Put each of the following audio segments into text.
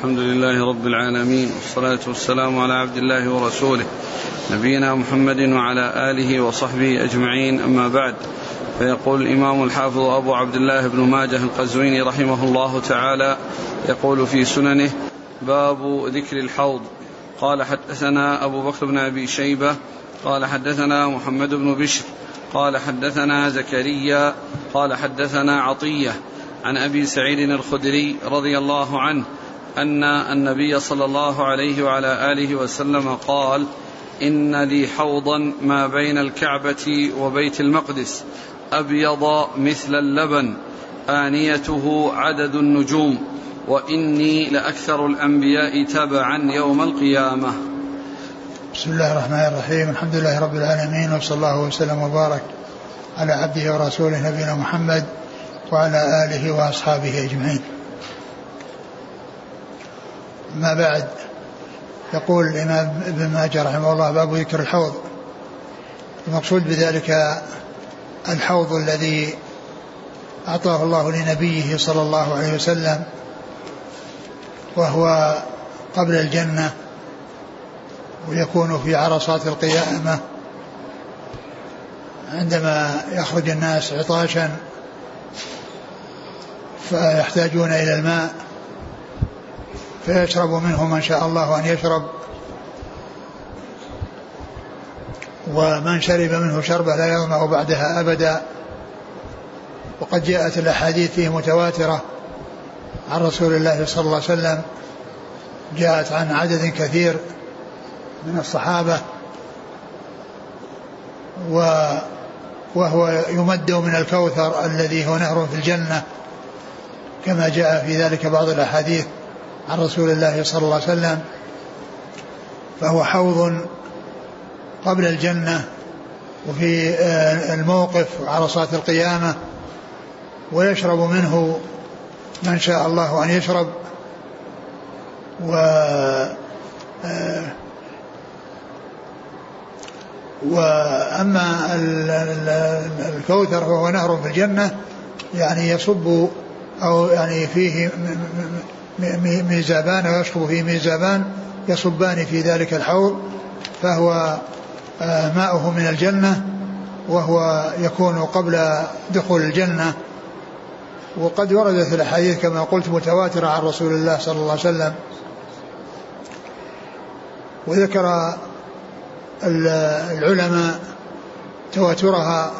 الحمد لله رب العالمين والصلاة والسلام على عبد الله ورسوله نبينا محمد وعلى آله وصحبه أجمعين أما بعد فيقول الإمام الحافظ أبو عبد الله بن ماجه القزويني رحمه الله تعالى يقول في سننه باب ذكر الحوض. قال حدثنا أبو بكر بن أبي شيبة قال حدثنا محمد بن بشر قال حدثنا زكريا قال حدثنا عطية عن أبي سعيد الخدري رضي الله عنه أن النبي صلى الله عليه وعلى آله وسلم قال إن لي حوضا ما بين الكعبة وبيت المقدس أبيض مثل اللبن آنيته عدد النجوم وإني لأكثر الأنبياء تبعا يوم القيامة. بسم الله الرحمن الرحيم. الحمد لله رب العالمين وصلى الله وسلم وبارك على عبده ورسوله نبينا محمد وعلى آله وأصحابه أجمعين. ما بعد يقول الإمام ابن ماجه رحمه الله باب ذكر الحوض. المقصود بذلك الحوض الذي أعطاه الله لنبيه صلى الله عليه وسلم وهو قبل الجنة ويكون في عرصات القيامة عندما يخرج الناس عطاشا فيحتاجون إلى الماء. فيشرب منه من شاء الله أن يشرب. ومن شرب منه شربة لا يظمأ بعدها أبدا. وقد جاءت الأحاديث فيه متواترة عن رسول الله صلى الله عليه وسلم جاءت عن عدد كثير من الصحابة. و وهو يمد من الكوثر الذي هو نهر في الجنة كما جاء في ذلك بعض الأحاديث. عن رسول الله صلى الله عليه وسلم فهو حوض قبل الجنة وفي آه، الموقف عرصات القيامة ويشرب منه من شاء الله أن يشرب و آه، وأما الكوثر فهو نهر في الجنة يعني يصب أو يعني فيه ميزابان ويشرب فيه ميزابان يصبان في ذلك الحوض فهو آه، ماؤه من الجنة وهو يكون قبل دخول الجنة. وقد وردت الأحاديث كما قلت متواترة عن رسول الله صلى الله عليه وسلم. وذكر العلماء تواترها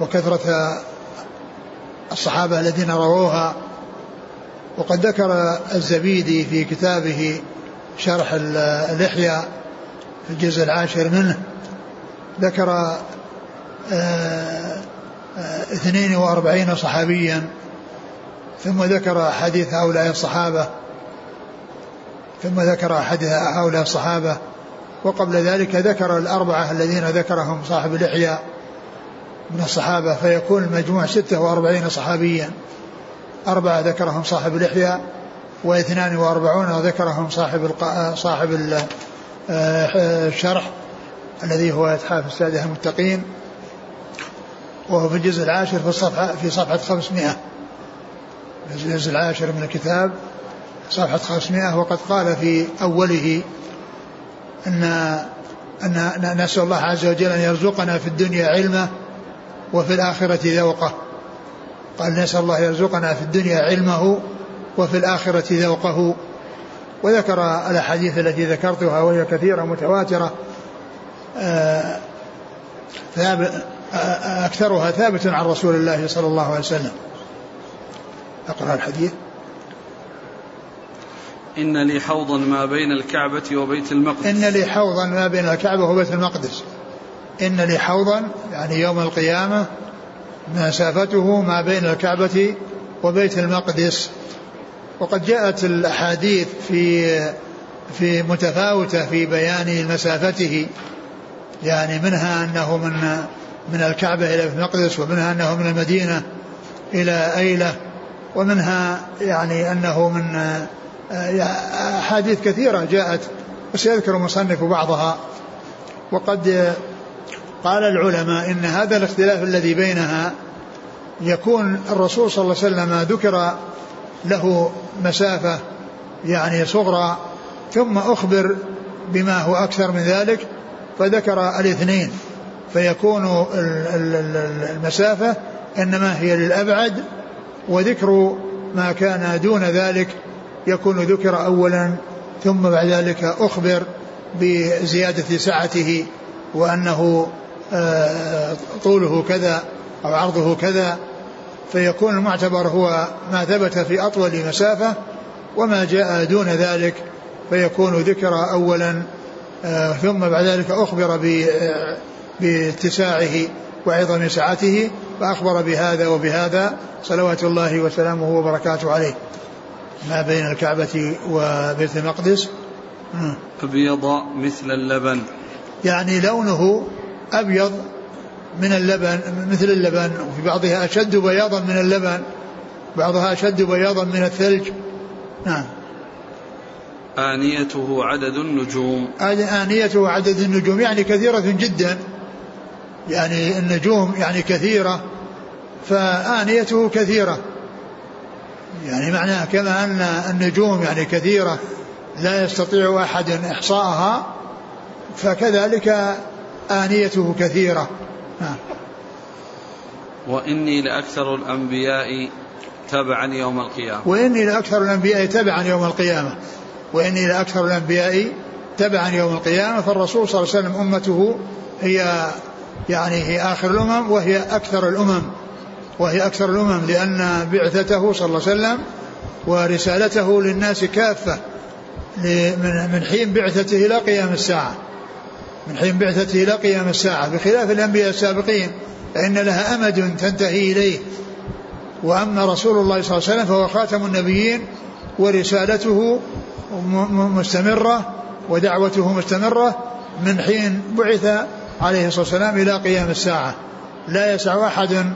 وكثرة الصحابة الذين رووها. وقد ذكر الزبيدي في كتابه شرح اللحية في الجزء العاشر منه ذكر آه، آه، اثنين وأربعين صحابيا ثم ذكر حديث هؤلاء الصحابة ثم ذكر حديث هؤلاء الصحابة وقبل ذلك ذكر الأربعة الذين ذكرهم صاحب اللحية من الصحابة فيكون المجموع ستة وأربعين صحابيا. أربعة ذكرهم صاحب اللحية واثنان وأربعون ذكرهم صاحب صاحب آه، الشرح الذي هو إتحاف السادة المتقين وهو في الجزء العاشر في الصفحة في صفحة 500 في الجزء العاشر من الكتاب صفحة 500 وقد قال في أوله أن أن نسأل الله عز وجل أن يرزقنا في الدنيا علمه وفي الآخرة ذوقه. قال نسأل الله يرزقنا في الدنيا علمه وفي الآخرة ذوقه. وذكر الأحاديث التي ذكرتها وهي كثيرة متواترة. آه، أكثرها ثابت عن رسول الله صلى الله عليه وسلم. أقرأ الحديث. إن لي حوضا ما بين الكعبة وبيت المقدس. إن لي حوضا ما بين الكعبة وبيت المقدس. إن لي حوضا يعني يوم القيامة مسافته ما بين الكعبة وبيت المقدس. وقد جاءت الأحاديث في في متفاوتة في بيان مسافته يعني منها أنه من من الكعبة إلى المقدس ومنها أنه من المدينة إلى أيلة ومنها يعني أنه من أحاديث كثيرة جاءت وسيذكر المصنف بعضها. وقد قال العلماء إن هذا الاختلاف الذي بينها يكون الرسول صلى الله عليه وسلم ذكر له مسافة يعني صغرى ثم أخبر بما هو أكثر من ذلك فذكر الاثنين فيكون المسافة إنما هي للأبعد وذكر ما كان دون ذلك يكون ذكر أولا ثم بعد ذلك أخبر بزيادة سعته وأنه طوله كذا أو عرضه كذا فيكون المعتبر هو ما ثبت في أطول مسافة وما جاء دون ذلك فيكون ذكر أولا آه، ثم بعد ذلك أخبر آه، باتساعه وعظم سعته فأخبر بهذا وبهذا صلوات الله وسلامه وبركاته عليه. ما بين الكعبة وبيت المقدس؟ أبيض مثل اللبن. يعني لونه أبيض من اللبن مثل اللبن وفي بعضها أشد بياضا من اللبن بعضها أشد بياضا من الثلج. نعم. آنيته عدد النجوم. آنيته عدد النجوم يعني كثيرة جدا. يعني النجوم يعني كثيرة فآنيته كثيرة. يعني معناه كما أن النجوم يعني كثيرة لا يستطيع أحد إحصاءها فكذلك آنيته كثيرة. نعم وإني لأكثر الأنبياء تبعا يوم القيامة. وإني لأكثر الأنبياء تبعا يوم القيامة. وإني لأكثر الأنبياء تبعا يوم القيامة. فالرسول صلى الله عليه وسلم أمته هي يعني هي آخر الأمم وهي أكثر الأمم. وهي أكثر الأمم لأن بعثته صلى الله عليه وسلم ورسالته للناس كافة من حين بعثته إلى قيام الساعة. من حين بعثته إلى قيام الساعة. بخلاف الأنبياء السابقين فإن لها أمد تنتهي إليه. وأما رسول الله صلى الله عليه وسلم فهو خاتم النبيين ورسالته مستمرة ودعوته مستمرة من حين بعث عليه الصلاة والسلام إلى قيام الساعة. لا يسع أحد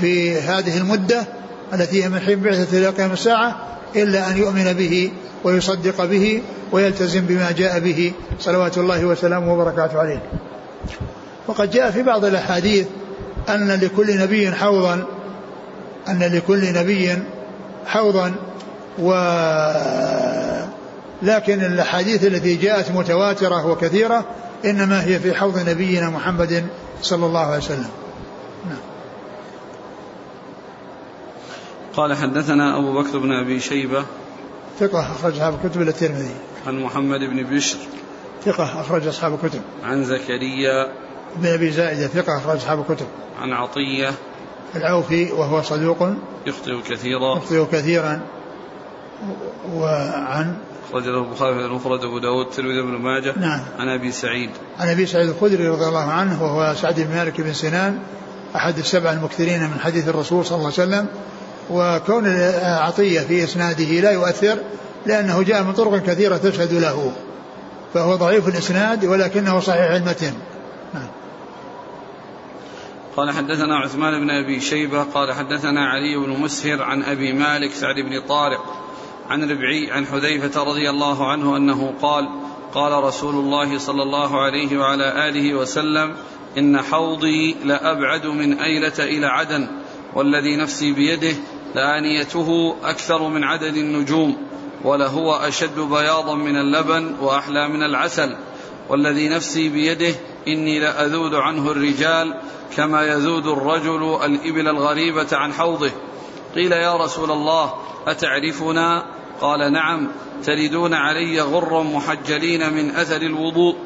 في هذه المدة التي هي من حين بعثة إلى قيام الساعة إلا أن يؤمن به ويصدق به ويلتزم بما جاء به. صلوات الله وسلامه وبركاته عليه. وقد جاء في بعض الأحاديث أن لكل نبي حوضا أن لكل نبي حوضا و لكن الأحاديث التي جاءت متواترة وكثيرة إنما هي في حوض نبينا محمد صلى الله عليه وسلم. قال حدثنا أبو بكر بن أبي شيبة ثقة أخرج أصحاب الكتب إلى الترمذي. عن محمد بن بشر. ثقة أخرج أصحاب الكتب. عن زكريا. بن أبي زائدة ثقة أخرج أصحاب الكتب. عن عطية. العوفي وهو صدوق. يخطئ كثيرا. يخطئ كثيرا. وعن أخرج له البخاري في المفرد أبو داود الترمذي بن ماجه. نعم. عن أبي سعيد. عن أبي سعيد الخدري رضي الله عنه وهو سعد بن مالك بن سنان أحد السبع المكثرين من حديث الرسول صلى الله عليه وسلم وكون عطية في إسناده لا يؤثر لأنه جاء من طرق كثيرة تشهد له فهو ضعيف الإسناد ولكنه صحيح المتن. قال حدثنا عثمان بن أبي شيبة قال حدثنا علي بن مسهر عن أبي مالك سعد بن طارق عن ربعي عن حذيفة رضي الله عنه أنه قال قال رسول الله صلى الله عليه وعلى آله وسلم إن حوضي لأبعد من أيلة إلى عدن والذي نفسي بيده لآنيته أكثر من عدد النجوم ولهو أشد بياضا من اللبن وأحلى من العسل. والذي نفسي بيده إني لأذود عنه الرجال كما يذود الرجل الإبل الغريبة عن حوضه. قيل يا رسول الله أتعرفنا؟ قال نعم تردون علي غرا محجلين من أثر الوضوء.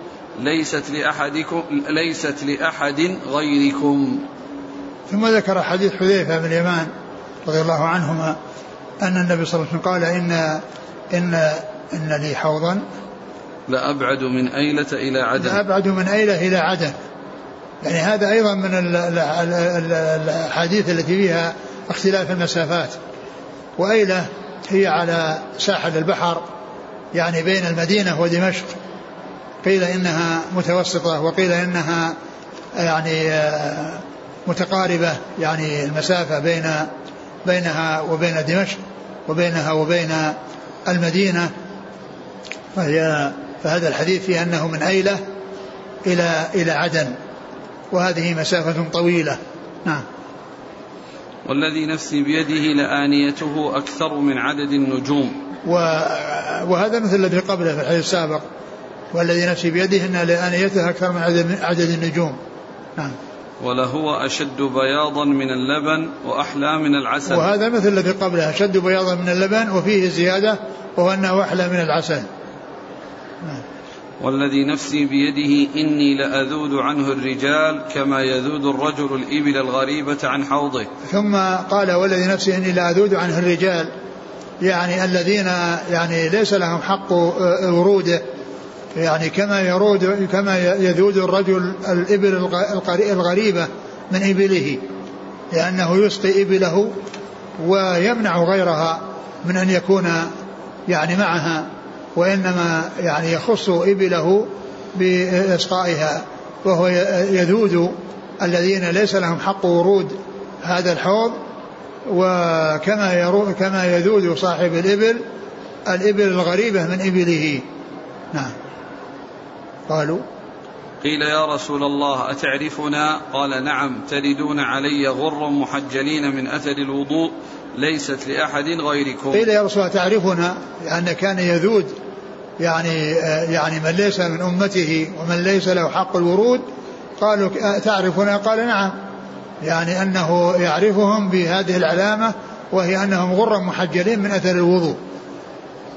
ليست لأحدكم ليست لأحد غيركم. ثم ذكر حديث حذيفة بن اليمان رضي الله عنهما أن النبي صلى الله عليه وسلم قال إن إن إن لي حوضا. لأبعد من أيلة إلى عدن. لأبعد من أيلة إلى عدن. يعني هذا أيضا من الأحاديث التي فيها اختلاف المسافات. وأيلة هي على ساحل البحر يعني بين المدينة ودمشق. قيل إنها متوسطة وقيل إنها يعني آه، متقاربة يعني المسافة بين بينها وبين دمشق وبينها وبين المدينة. فهي فهذا الحديث فيه أنه من أيلة إلى إلى عدن. وهذه مسافة طويلة. نعم. والذي نفسي بيده لآنيته أكثر من عدد النجوم. وهذا مثل الذي قبله في الحديث السابق. والذي نفسي بيده أن لآنيته أكثر من عدد النجوم. نعم. ولهو أشد بياضا من اللبن وأحلى من العسل. وهذا مثل الذي قبله أشد بياضا من اللبن وفيه زيادة وهو أنه أحلى من العسل. والذي نفسي بيده إني لأذود عنه الرجال كما يذود الرجل الإبل الغريبة عن حوضه. ثم قال والذي نفسي إني لأذود عنه الرجال يعني الذين يعني ليس لهم حق وروده. يعني كما يرود كما يذود الرجل الإبل الغريبة من إبله لأنه يسقي إبله ويمنع غيرها من أن يكون يعني معها وإنما يعني يخص إبله بإسقائها وهو يذود الذين ليس لهم حق ورود هذا الحوض وكما كما يذود صاحب الإبل الإبل الغريبة من إبله. نعم. قالوا قيل يا رسول الله أتعرفنا؟ قال نعم تردون علي غرا محجلين من أثر الوضوء ليست لأحد غيركم. قيل يا رسول الله تعرفنا لأن كان يذود يعني يعني من ليس من أمته ومن ليس له حق الورود قالوا تعرفنا قال نعم. يعني أنه يعرفهم بهذه العلامة وهي أنهم غرا محجلين من أثر الوضوء.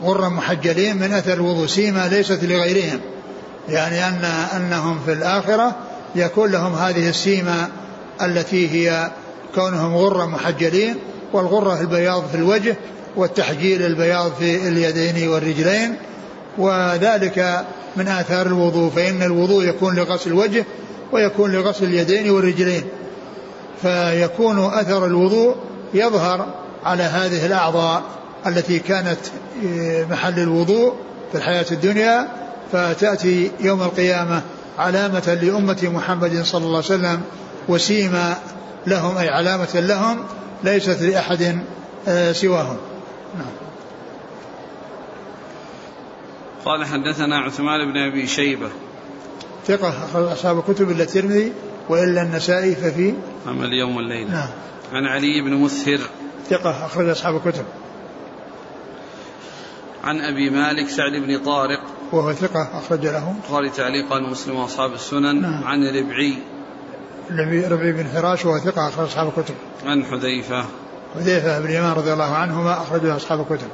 غرا محجلين من أثر الوضوء سيما ليست لغيرهم. يعني أن أنهم في الآخرة يكون لهم هذه السيمة التي هي كونهم غرة محجلين والغرة البياض في الوجه والتحجيل البياض في اليدين والرجلين. وذلك من آثار الوضوء فإن الوضوء يكون لغسل الوجه ويكون لغسل اليدين والرجلين. فيكون أثر الوضوء يظهر على هذه الأعضاء التي كانت محل الوضوء في الحياة الدنيا فتأتي يوم القيامة علامة لأمة محمد صلى الله عليه وسلم وسيما لهم أي علامة لهم ليست لأحد آه، سواهم. نعم. قال حدثنا عثمان بن أبي شيبة. ثقة أصحاب الكتب إلا الترمذي وإلا النسائي ففي عمل يوم والليلة. نعم. عن علي بن مسهر. ثقة أخرج أصحاب الكتب. عن أبي مالك سعد بن طارق. وهو ثقة أخرج له. البخاري تعليقا مسلم وأصحاب السنن نعم. عن ربعي. ربعي بن حراش وهو ثقة أخرج أصحاب الكتب. عن حذيفة. حذيفة بن اليمان رضي الله عنهما أخرجه أصحاب الكتب.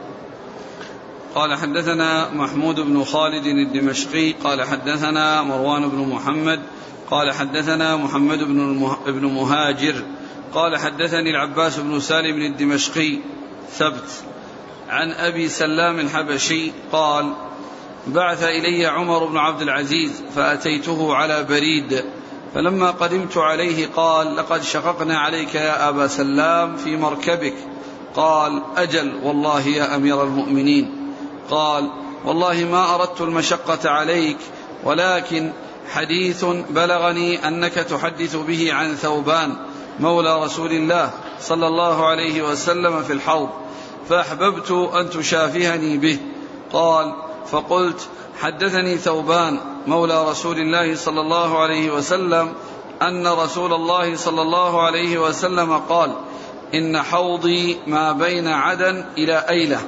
قال حدثنا محمود بن خالد الدمشقي. قال حدثنا مروان بن محمد. قال حدثنا محمد بن ابن مهاجر. قال حدثني العباس بن سالم الدمشقي. ثبت. عن أبي سلام الحبشي قال بعث إلي عمر بن عبد العزيز فأتيته على بريد فلما قدمت عليه قال لقد شققنا عليك يا أبا سلام في مركبك. قال أجل والله يا أمير المؤمنين. قال والله ما أردت المشقة عليك ولكن حديث بلغني أنك تحدث به عن ثوبان مولى رسول الله صلى الله عليه وسلم في الحوض فأحببت أن تشافهني به. قال فقلت حدثني ثوبان مولى رسول الله صلى الله عليه وسلم أن رسول الله صلى الله عليه وسلم قال إن حوضي ما بين عدن إلى أيلة.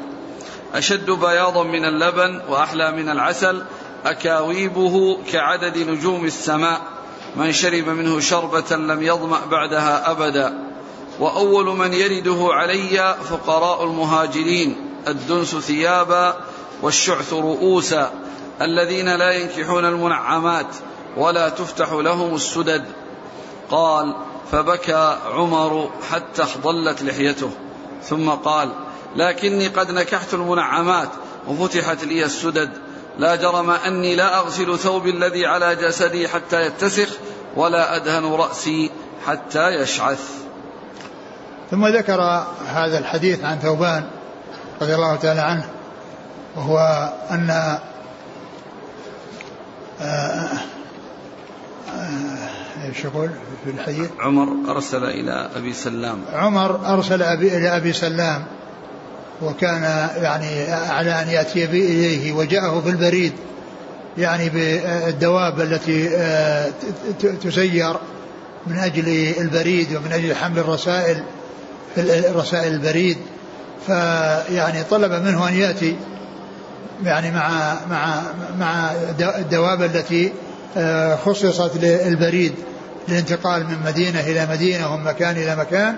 أشد بياضا من اللبن وأحلى من العسل أكاويبه كعدد نجوم السماء. من شرب منه شربة لم يظمأ بعدها أبدا. وأول من يرده علي فقراء المهاجرين الدنس ثيابا والشعث رؤوسا الذين لا ينكحون المنعمات ولا تفتح لهم السدد. قال فبكى عمر حتى اخضلت لحيته. ثم قال لكني قد نكحت المنعمات وفتحت لي السدد. لا جرم أني لا أغسل ثوبي الذي على جسدي حتى يتسخ ولا أدهن رأسي حتى يشعث. ثم ذكر هذا الحديث عن ثوبان رضي الله تعالى عنه. وهو أن آه، آه، إيش يقول؟ في الحديث؟ عمر أرسل إلى أبي سلام. عمر أرسل أبي إلى أبي سلام وكان يعني على أن يأتي إليه وجاءه في البريد يعني بالدواب التي آه، تسير من أجل البريد ومن أجل حمل الرسائل رسائل البريد فيعني طلب منه أن يأتي. يعني مع مع مع الدواب التي آه، خصصت للبريد للانتقال من مدينة إلى مدينة ومن مكان إلى مكان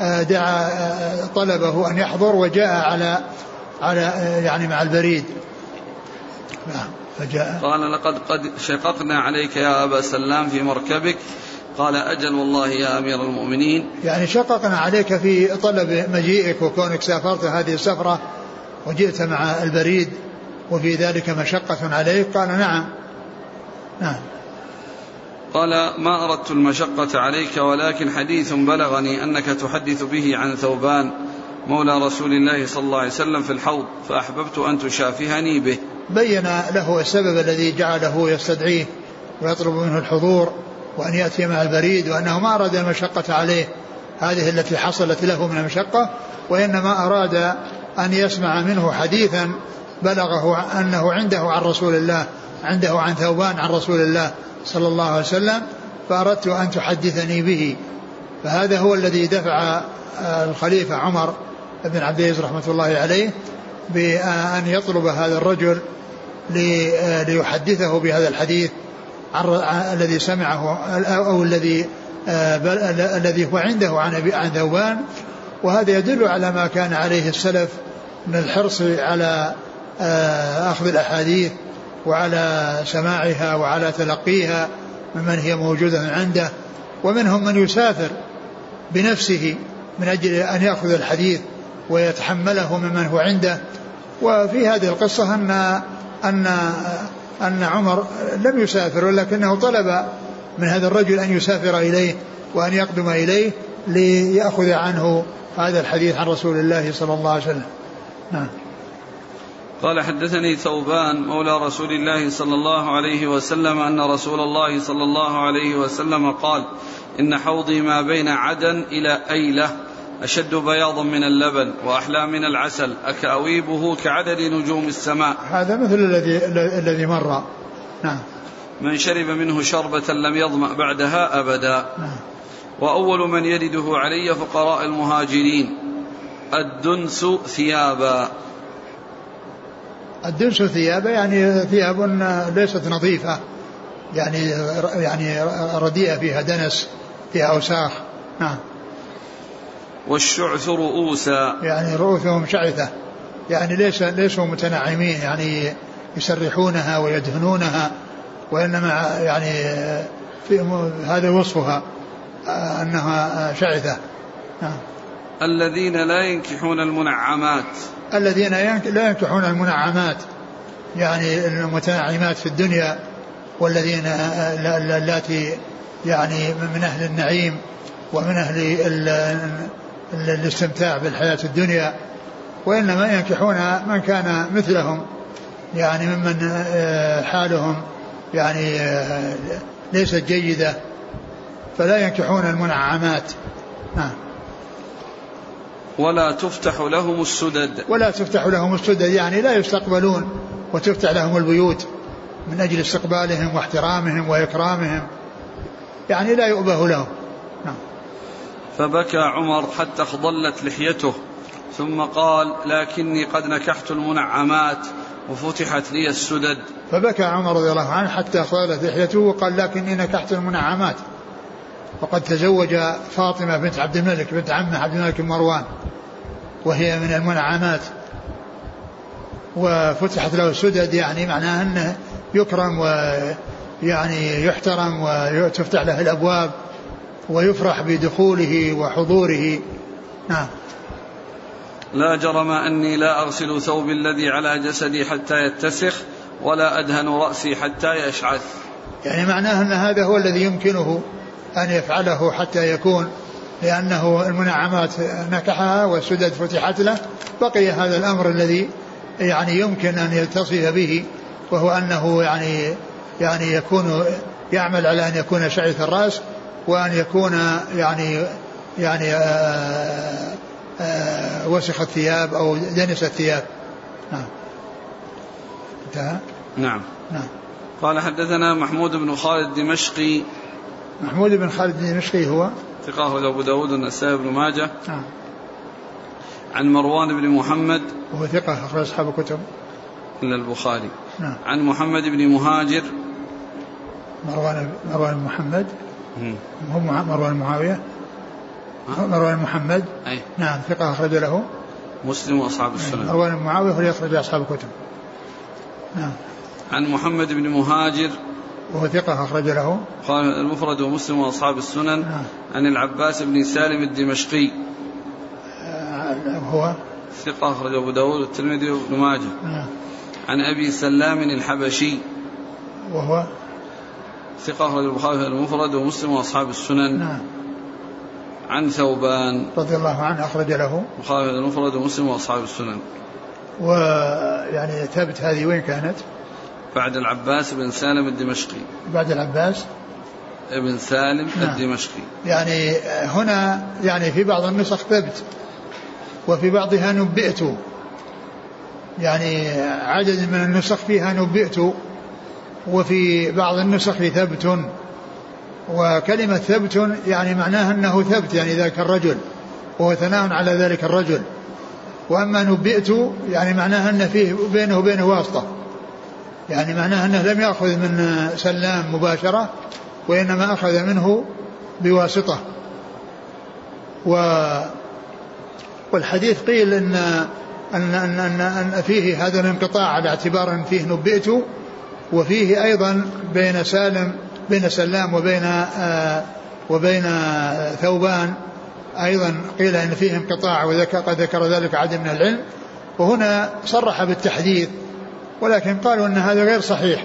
آه، دعا آه، طلبه أن يحضر وجاء على على يعني مع البريد. نعم فجاء. قال لقد قد شققنا عليك يا أبا سلام في مركبك. قال أجل والله يا أمير المؤمنين. يعني شققنا عليك في طلب مجيئك وكونك سافرت هذه السفرة وجئت مع البريد. وفي ذلك مشقة عليك؟ قال نعم. نعم. قال ما أردت المشقة عليك ولكن حديث بلغني أنك تحدث به عن ثوبان مولى رسول الله صلى الله عليه وسلم في الحوض فأحببت أن تشافهني به. بين له السبب الذي جعله يستدعيه ويطلب منه الحضور وأن يأتي مع البريد وأنه ما أراد المشقة عليه. هذه التي حصلت له من المشقة وإنما أراد أن يسمع منه حديثا بلغه أنه عنده عن رسول الله عنده عن ثوبان عن رسول الله صلى الله عليه وسلم فأردت أن تحدثني به. فهذا هو الذي دفع الخليفة عمر بن عبد العزيز رحمة الله عليه بأن يطلب هذا الرجل ليحدثه بهذا الحديث الذي سمعه أو الذي الذي هو عنده عن عن ذوبان وهذا يدل على ما كان عليه السلف من الحرص على آه، أخذ الأحاديث وعلى سماعها وعلى تلقيها ممن هي موجودة عنده ومنهم من يسافر بنفسه من أجل أن يأخذ الحديث ويتحمله ممن هو عنده. وفي هذه القصة أن أن أن عمر لم يسافر ولكنه طلب من هذا الرجل أن يسافر إليه وأن يقدم إليه ليأخذ عنه هذا الحديث عن رسول الله صلى الله عليه وسلم. نعم. قال حدثني ثوبان مولى رسول الله صلى الله عليه وسلم أن رسول الله صلى الله عليه وسلم قال إن حوضي ما بين عدن إلى أيلة أشد بياضا من اللبن وأحلى من العسل أكأويبه كعدد نجوم السماء. هذا مثل الذي الذي مر. نعم. من شرب منه شربة لم يظمأ بعدها أبدا. نعم. وأول من يرده علي فقراء المهاجرين. الدنس ثيابا. الدنس ثيابا يعني ثياب ليست نظيفة. يعني يعني رديئة فيها دنس فيها أوساخ. نعم. والشعث رؤوسا. يعني رؤوسهم شعثة. يعني ليس ليسوا متنعمين يعني يسرحونها ويدهنونها وإنما يعني في هذا وصفها أنها شعثة. نعم. الذين لا ينكحون المنعمات. الذين لا ينكحون المنعمات يعني المتنعمات في الدنيا والذين اللاتي يعني من أهل النعيم ومن أهل الاستمتاع بالحياة الدنيا وإنما ينكحون من كان مثلهم يعني ممن آه، حالهم يعني آه، ليست جيدة فلا ينكحون المنعمات. نعم. ولا تفتح لهم السدد. ولا تفتح لهم السدد يعني لا يستقبلون وتفتح لهم البيوت من أجل استقبالهم واحترامهم وإكرامهم. يعني لا يؤبه لهم. نعم. فبكى عمر حتى اخضلت لحيته ثم قال لكني قد نكحت المنعمات وفتحت لي السدد. فبكى عمر رضي الله عنه حتى اخضلت لحيته وقال لكني نكحت المنعمات. وقد تزوج فاطمة بنت عبد الملك بنت عمه عبد الملك بن مروان وهي من المنعمات. وفتحت له السدد يعني معناه أنه يكرم ويعني يحترم وتفتح له الأبواب ويفرح بدخوله وحضوره. نعم. لا جرم أني لا أغسل ثوبي الذي على جسدي حتى يتسخ ولا أدهن رأسي حتى يشعث. يعني معناه أن هذا هو الذي يمكنه أن يفعله حتى يكون لأنه المنعمات نكحها والسدد فتحت له بقي هذا الأمر الذي يعني يمكن أن يتصف به وهو أنه يعني يعني يكون يعمل على أن يكون شعث الرأس وأن يكون يعني يعني آآ آه، آآ آه، وسخ الثياب أو دنس الثياب. نعم. انتهى؟ نعم. نعم. قال حدثنا محمود بن خالد الدمشقي محمود بن خالد الدمشقي هو؟ ثقاه أبو داود والنسائي بن ماجه. نعم. عن مروان بن محمد. وهو ثقة أخرج أصحاب الكتب. إلا البخاري. نعم. عن محمد بن مهاجر. مروان مروان محمد. مم. هو مروان معاوية. مروان محمد. أي. نعم ثقة أخرج له. مسلم وأصحاب السنن مروان معاوية هو يخرج أصحاب الكتب. نعم. عن محمد بن مهاجر. وهو ثقة أخرج له. قال المفرد ومسلم وأصحاب السنن نعم. عن العباس بن سالم الدمشقي. آه، هو. ثقة أخرج أبو داود والترمذي وابن ماجه. نعم. عن أبي سلام الحبشي. وهو. ثقة أخرج البخاري المفرد ومسلم وأصحاب السنن. نعم. عن ثوبان. رضي الله عنه أخرج له. البخاري المفرد ومسلم وأصحاب السنن. ويعني ثبت هذه وين كانت؟ بعد العباس بن سالم الدمشقي. بعد العباس؟ ابن سالم نعم. الدمشقي. يعني هنا يعني في بعض النسخ ثبت وفي بعضها نبئت. يعني عدد من النسخ فيها نبئت وفي بعض النسخ ثبت. وكلمة ثبت يعني معناها أنه ثبت يعني ذاك الرجل وهو ثناء على ذلك الرجل. وأما نبئت يعني معناها أن فيه بينه وبينه واسطة. يعني معناها أنه لم يأخذ من سلام مباشرة وإنما أخذ منه بواسطة. و والحديث قيل ان ان ان, أن, أن فيه هذا الانقطاع على اعتبار إن فيه نبئت وفيه أيضا بين سالم بين سلام وبين آه وبين ثوبان. أيضا قيل إن فيه انقطاع وذكر ذكر ذلك عدد من العلم. وهنا صرح بالتحديث ولكن قالوا إن هذا غير صحيح.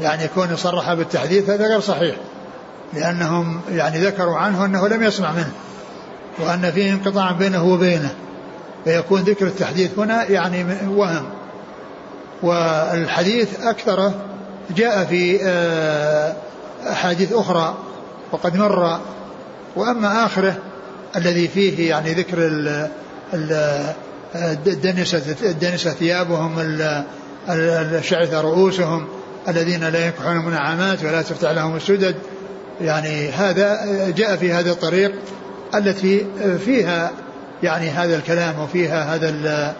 يعني كون صرح بالتحديث هذا غير صحيح. لأنهم يعني ذكروا عنه إنه لم يسمع منه. وأن فيه انقطاع بينه وبينه. فيكون ذكر التحديث هنا يعني وهم. والحديث أكثره جاء في آه، أحاديث أخرى. وقد مر. وأما آخره الذي فيه يعني ذكر ال- ال- الدنسة الدنسة ثيابهم الشعث رؤوسهم الذين لا ينكحون المنعمات ولا تفتح لهم السدد. يعني هذا جاء في هذا الطريق التي فيها يعني هذا الكلام وفيها هذا ال-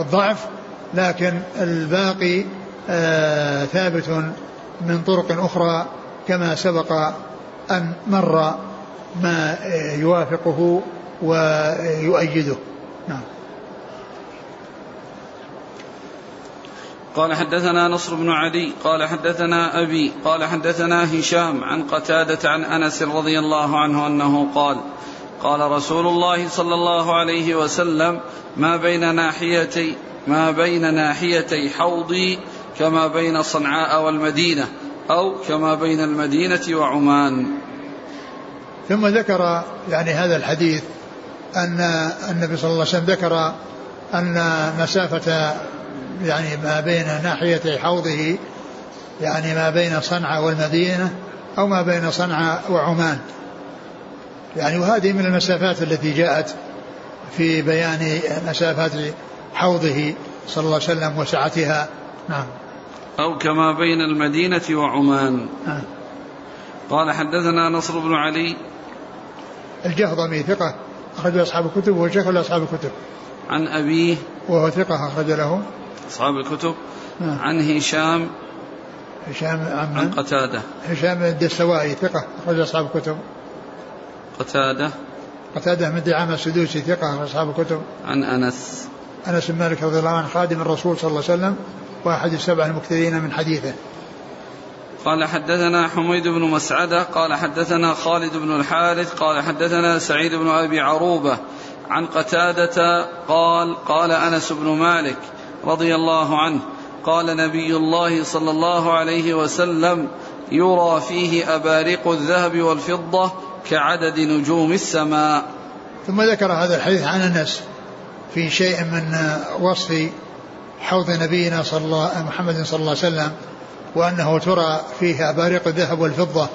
الضعف لكن الباقي آه، ثابت من طرق أخرى كما سبق أن مر ما يوافقه ويؤيده. نعم. قال حدثنا نصر بن علي قال حدثنا أبي قال حدثنا هشام عن قتادة عن أنس رضي الله عنه أنه قال قال رسول الله صلى الله عليه وسلم ما بين ناحيتي ما بين ناحيتي حوضي كما بين صنعاء والمدينة أو كما بين المدينة وعمان. ثم ذكر يعني هذا الحديث أن النبي صلى الله عليه وسلم ذكر أن مسافة يعني ما بين ناحيتي حوضه يعني ما بين صنعاء والمدينة أو ما بين صنعاء وعمان. يعني وهذه من المسافات التي جاءت في بيان مسافات حوضه صلى الله عليه وسلم وسعتها. نعم. أو كما بين المدينة وعمان. نعم قال حدثنا نصر بن علي. الجهضمي ثقة أخرج أصحاب الكتب وهو شيخ لأصحاب الكتب. عن أبيه. وهو ثقة أخرج له. أصحاب الكتب نعم. عن هشام هشام عن عن قتادة. هشام الدستوائي ثقة أخرج أصحاب الكتب. قتادة. قتادة من دعامة السدوسي ثقة أخرج أصحاب الكتب. عن أنس. أنس بن مالك رضي الله عنه خادم الرسول صلى الله عليه وسلم وأحد السبع المكثرين من حديثه. قال حدثنا حميد بن مسعدة قال حدثنا خالد بن الحارث قال حدثنا سعيد بن أبي عروبة عن قتادة قال قال أنس بن مالك رضي الله عنه. قال نبي الله صلى الله عليه وسلم يرى فيه أباريق الذهب والفضة كعدد نجوم السماء. ثم ذكر هذا الحديث عن أنس في شيء من وصف حوض نبينا صلى الله محمد صلى الله عليه وسلم وأنه ترى فيه أباريق الذهب والفضة.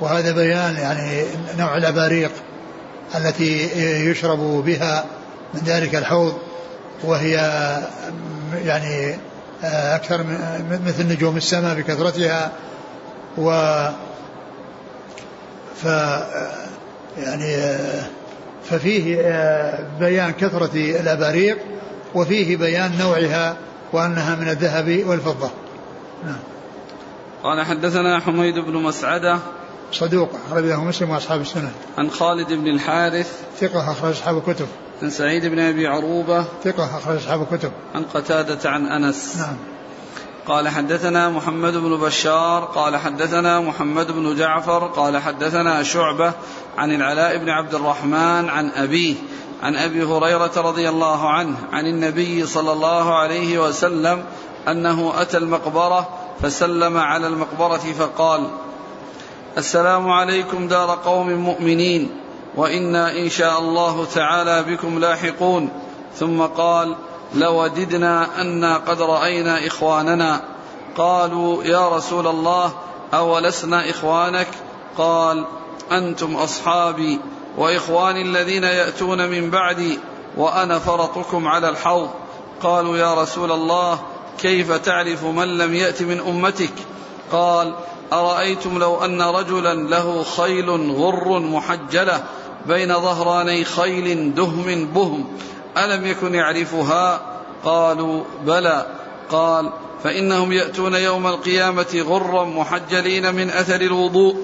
وهذا بيان يعني نوع الأباريق التي يشرب بها من ذلك الحوض. وهي يعني أكثر من مثل نجوم السماء بكثرتها و ف يعني ففيه آه، بيان كثرة الأباريق وفيه بيان نوعها وأنها من الذهب والفضة. نعم. قال حدثنا حميد بن مسعدة صدوق أخرج له مسلم وأصحاب السنن. عن خالد بن الحارث ثقة أخرج أصحاب الكتب. عن سعيد بن أبي عروبة ثقة أخرج أصحاب الكتب. عن قتادة عن أنس. نعم. قال حدثنا محمد بن بشار قال حدثنا محمد بن جعفر قال حدثنا شعبة عن العلاء بن عبد الرحمن عن أبيه عن أبي هريرة رضي الله عنه عن النبي صلى الله عليه وسلم أنه أتى المقبرة فسلم على المقبرة فقال السلام عليكم دار قوم مؤمنين وإنا إن شاء الله تعالى بكم لاحقون. ثم قال لوددنا أنا قد رأينا إخواننا. قالوا يا رسول الله أولسنا إخوانك؟ قال أنتم أصحابي وإخواني الذين يأتون من بعدي وأنا فرطكم على الحوض. قالوا يا رسول الله كيف تعرف من لم يأت من أمتك؟ قال أرأيتم لو أن رجلا له خيل غر محجلة بين ظهراني خيل دهم بهم. ألم يكن يعرفها؟ قالوا بلى. قال فإنهم يأتون يوم القيامة غرا محجلين من أثر الوضوء.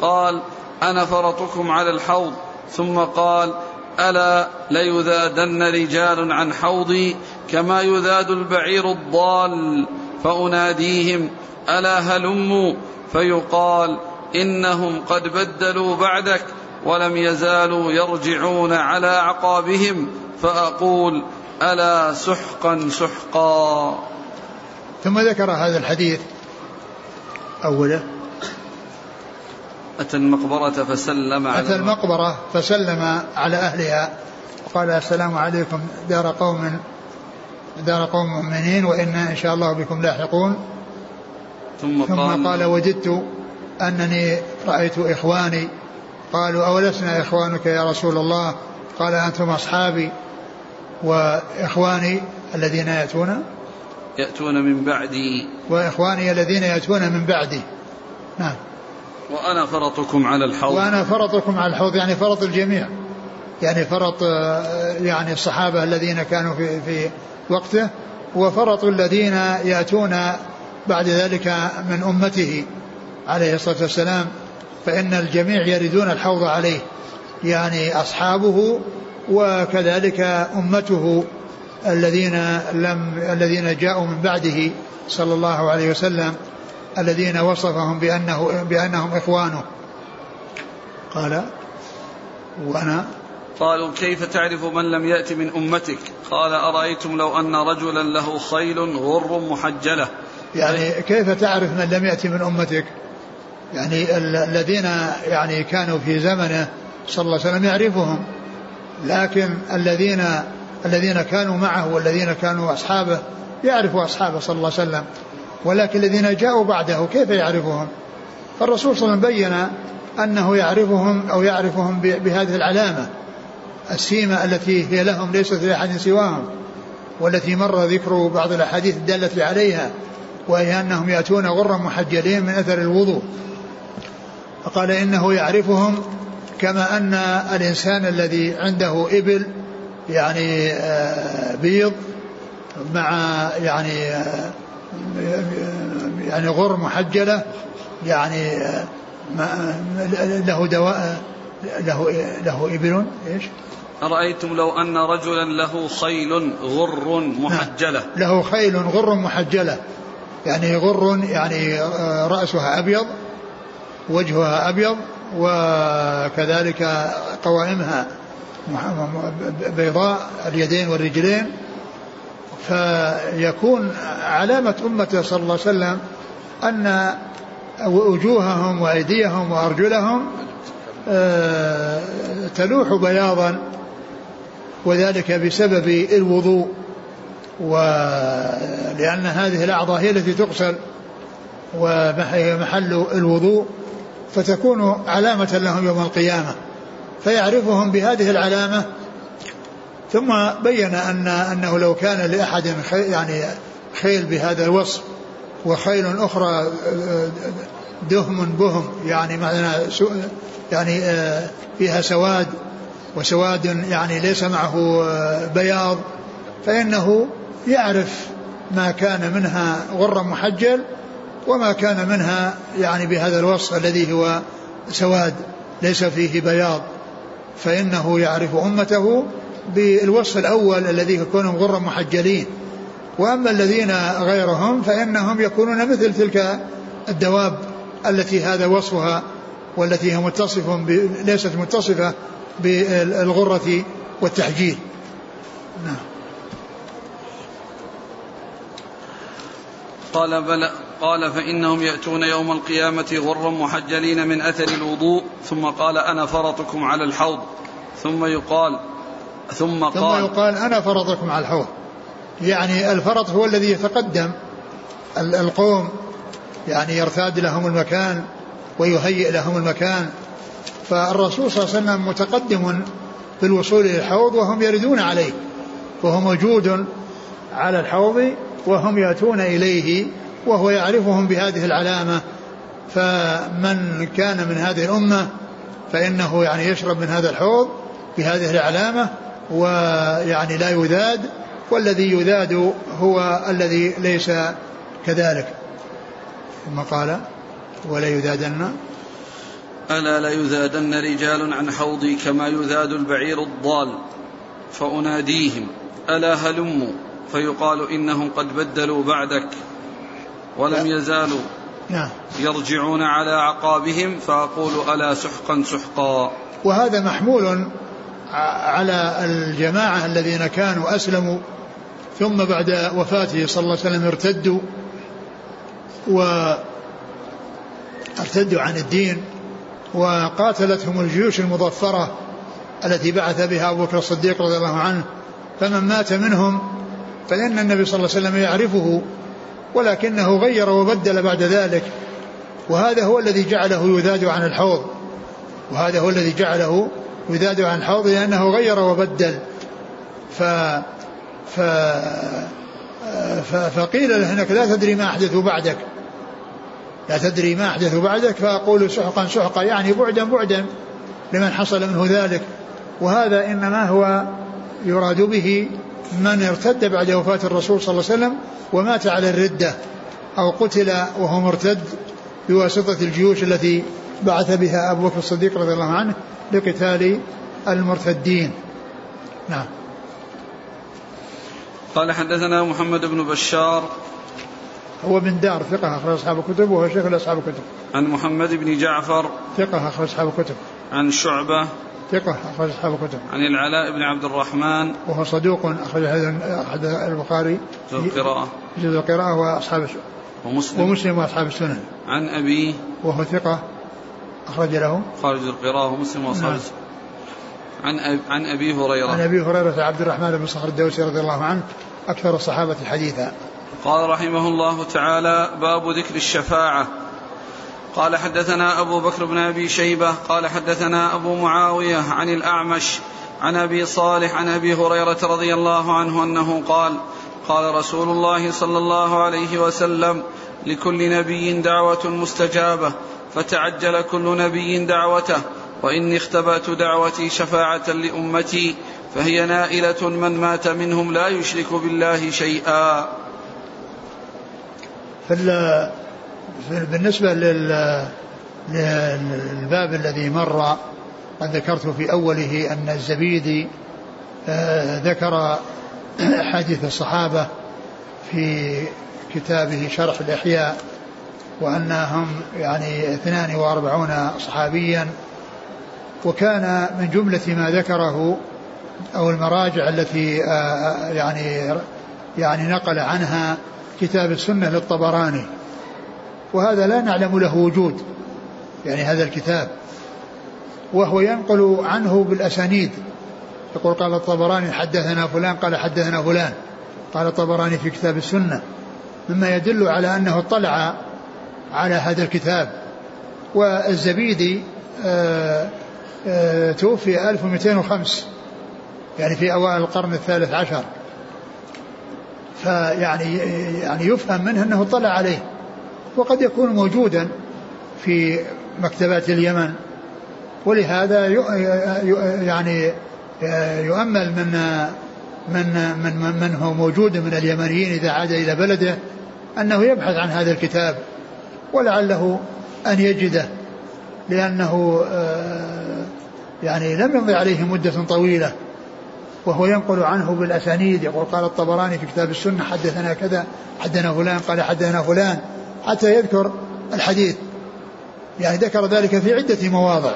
قال أنا فرطكم على الحوض. ثم قال ألا ليذادن رجال عن حوضي كما يذاد البعير الضال. فأناديهم ألا هلموا؟ فيقال إنهم قد بدلوا بعدك. ولم يزالوا يرجعون على أعقابهم فأقول ألا سحقا سحقا. ثم ذكر هذا الحديث أوله. أتى المقبرة فسلم على أتى المقبرة فسلم على أهلها وقال السلام عليكم دار قوم دار قوم مؤمنين وإنا إن شاء الله بكم لاحقون. ثم, ثم قال, قال وجدت أنني رأيت إخواني قالوا أولسنا إخوانك يا رسول الله؟ قال أنتم أصحابي وإخواني الذين يأتون يأتون من بعدي. وإخواني الذين يأتون من بعدي. نعم. وأنا فرطكم على الحوض. وأنا فرطكم على الحوض يعني فرط الجميع. يعني فرط يعني الصحابة الذين كانوا في في وقته وفرط الذين يأتون بعد ذلك من أمته عليه الصلاة والسلام. فإن الجميع يردون الحوض عليه يعني أصحابه وكذلك أمته الذين لم الذين جاءوا من بعده صلى الله عليه وسلم الذين وصفهم بأنه بأنهم إخوانه. قال وأنا قالوا كيف تعرف من لم يأت من أمتك؟ قال أرأيتم لو أن رجلا له خيل غر محجلة. يعني كيف تعرف من لم يأتي من أمتك؟ يعني الذين يعني كانوا في زمنه صلى الله عليه وسلم يعرفهم. لكن الذين الذين كانوا معه والذين كانوا أصحابه يعرفوا أصحابه صلى الله عليه وسلم. ولكن الذين جاءوا بعده كيف يعرفهم؟ فالرسول صلى الله عليه وسلم بين أنه يعرفهم أو يعرفهم بهذه العلامة. السيمة التي هي لهم ليست لأحد سواهم والتي مر ذكر بعض الأحاديث الدالة عليها وهي أنهم يأتون غرا محجلين من أثر الوضوء. فقال إنه يعرفهم كما أن الإنسان الذي عنده إبل يعني آه، بيض مع يعني آه، يعني غر محجلة يعني آه، له دواء له له إبل إيش؟ أرأيتم لو أن رجلا له خيل غر محجلة. له خيل غر محجلة يعني غر يعني رأسها أبيض وجهها أبيض وكذلك قوائمها بيضاء اليدين والرجلين. فيكون علامة أمته صلى الله عليه وسلم أن وجوههم وأيديهم وأرجلهم آه، تلوح بياضا وذلك بسبب الوضوء. ولأن هذه الأعضاء هي التي تغسل ومحل الوضوء. فتكون علامة لهم يوم القيامة فيعرفهم بهذه العلامة. ثم بين أن أنه لو كان لأحد يعني خيل بهذا الوصف وخيل أخرى دهم بهم يعني معنى يعني فيها سواد وسواد يعني ليس معه بياض فإنه يعرف ما كان منها غرا محجل وما كان منها يعني بهذا الوصف الذي هو سواد ليس فيه بياض فإنه يعرف أمته بالوصف الأول الذي يكونهم غرا محجلين. وأما الذين غيرهم فإنهم يكونون مثل تلك الدواب التي هذا وصفها والتي هي متصف ليست متصفة بالغرة والتحجيل. نعم. قال بلى قال فإنهم يأتون يوم القيامة غرا محجلين من أثر الوضوء ثم قال أنا فرطكم على الحوض. ثم يقال ثم قال ثم يقال أنا فرطكم على الحوض. يعني الفرط هو الذي يتقدم القوم يعني يرتاد لهم المكان ويهيئ لهم المكان. فالرسول صلى الله عليه وسلم متقدم في الوصول إلى الحوض وهم يردون عليه وهو موجود على الحوض وهم يأتون إليه. وهو يعرفهم بهذه العلامة فمن كان من هذه الأمة فإنه يعني يشرب من هذا الحوض بهذه العلامة ويعني لا يذاد والذي يذاد هو الذي ليس كذلك. ثم قال ولا يذادن. ألا لا يذادن رجال عن حوضي كما يذاد البعير الضال فأناديهم ألا هلموا؟ فيقال إنهم قد بدلوا بعدك. ولم يزالوا نعم. يرجعون على عقابهم فأقول ألا سحقا سحقا. وهذا محمول على الجماعة الذين كانوا أسلموا ثم بعد وفاته صلى الله عليه وسلم ارتدوا و ارتدوا عن الدين وقاتلتهم الجيوش المظفرة التي بعث بها أبو بكر الصديق رضي الله عنه فمن مات منهم فإن النبي صلى الله عليه وسلم يعرفه ولكنه غير وبدل بعد ذلك. وهذا هو الذي جعله يذاد عن الحوض. وهذا هو الذي جعله يذاد عن الحوض لأنه غير وبدل. ف ف فقيل له إنك لا تدري ما أحدث بعدك. لا تدري ما أحدث بعدك فأقول سحقا سحقا يعني بعدا بعدا لمن حصل منه ذلك. وهذا إنما هو يراد به من ارتد بعد وفاة الرسول صلى الله عليه وسلم ومات على الردة أو قتل وهو مرتد بواسطة الجيوش التي بعث بها أبو بكر الصديق رضي الله عنه لقتال المرتدين نعم قال حدثنا محمد بن بشار هو من دار ثقة أخرج أصحاب الكتب وهو شيخ أصحاب الكتب. عن محمد بن جعفر ثقة أخرج أصحاب الكتب. عن شعبة ثقة أخرج أصحاب الكتب. عن العلاء بن عبد الرحمن وهو صدوق أخرج أحد البخاري جزء القراءة جزء القراءة وأصحاب ومسلم ومسلم وأصحاب السنن. عن أبيه وهو ثقة أخرج له خارج القراءة ومسلم وأصحاب نعم. السنن. عن أب... عن أبي هريرة عن أبي هريرة عبد الرحمن بن صخر الدوسي رضي الله عنه أكثر الصحابة حديثا. قال رحمه الله تعالى باب ذكر الشفاعة قال حدثنا أبو بكر بن أبي شيبة قال حدثنا أبو معاوية عن الأعمش عن أبي صالح عن أبي هريرة رضي الله عنه أنه قال قال رسول الله صلى الله عليه وسلم لكل نبي دعوة مستجابة فتعجل كل نبي دعوته وإني اختبأت دعوتي شفاعة لأمتي فهي نائلة من مات منهم لا يشرك بالله شيئا. بالنسبة للباب الذي مر قد ذكرت في أوله أن الزبيدي آه، ذكر حديث الصحابة في كتابه شرح الإحياء وأنهم يعني 42 صحابيا. وكان من جملة ما ذكره أو المراجع التي آه، آه، يعني يعني نقل عنها كتاب السنة للطبراني. وهذا لا نعلم له وجود يعني هذا الكتاب. وهو ينقل عنه بالأسانيد. يقول قال الطبراني حدثنا فلان قال حدثنا فلان. قال الطبراني في كتاب السنة. مما يدل على أنه اطلع على هذا الكتاب. والزبيدي آآ آآ توفي 1205 يعني في أوائل القرن الثالث عشر. فيعني يعني يفهم منه أنه اطلع عليه. وقد يكون موجودا في مكتبات اليمن ولهذا يعني يؤمل من من من من هو موجود من اليمنيين إذا عاد إلى بلده أنه يبحث عن هذا الكتاب ولعله أن يجده لأنه آه، يعني لم يمضي عليه مدة طويلة وهو ينقل عنه بالأسانيد يقول قال الطبراني في كتاب السنة حدثنا كذا حدثنا فلان قال حدثنا فلان حتى يذكر الحديث. يعني ذكر ذلك في عدة مواضع.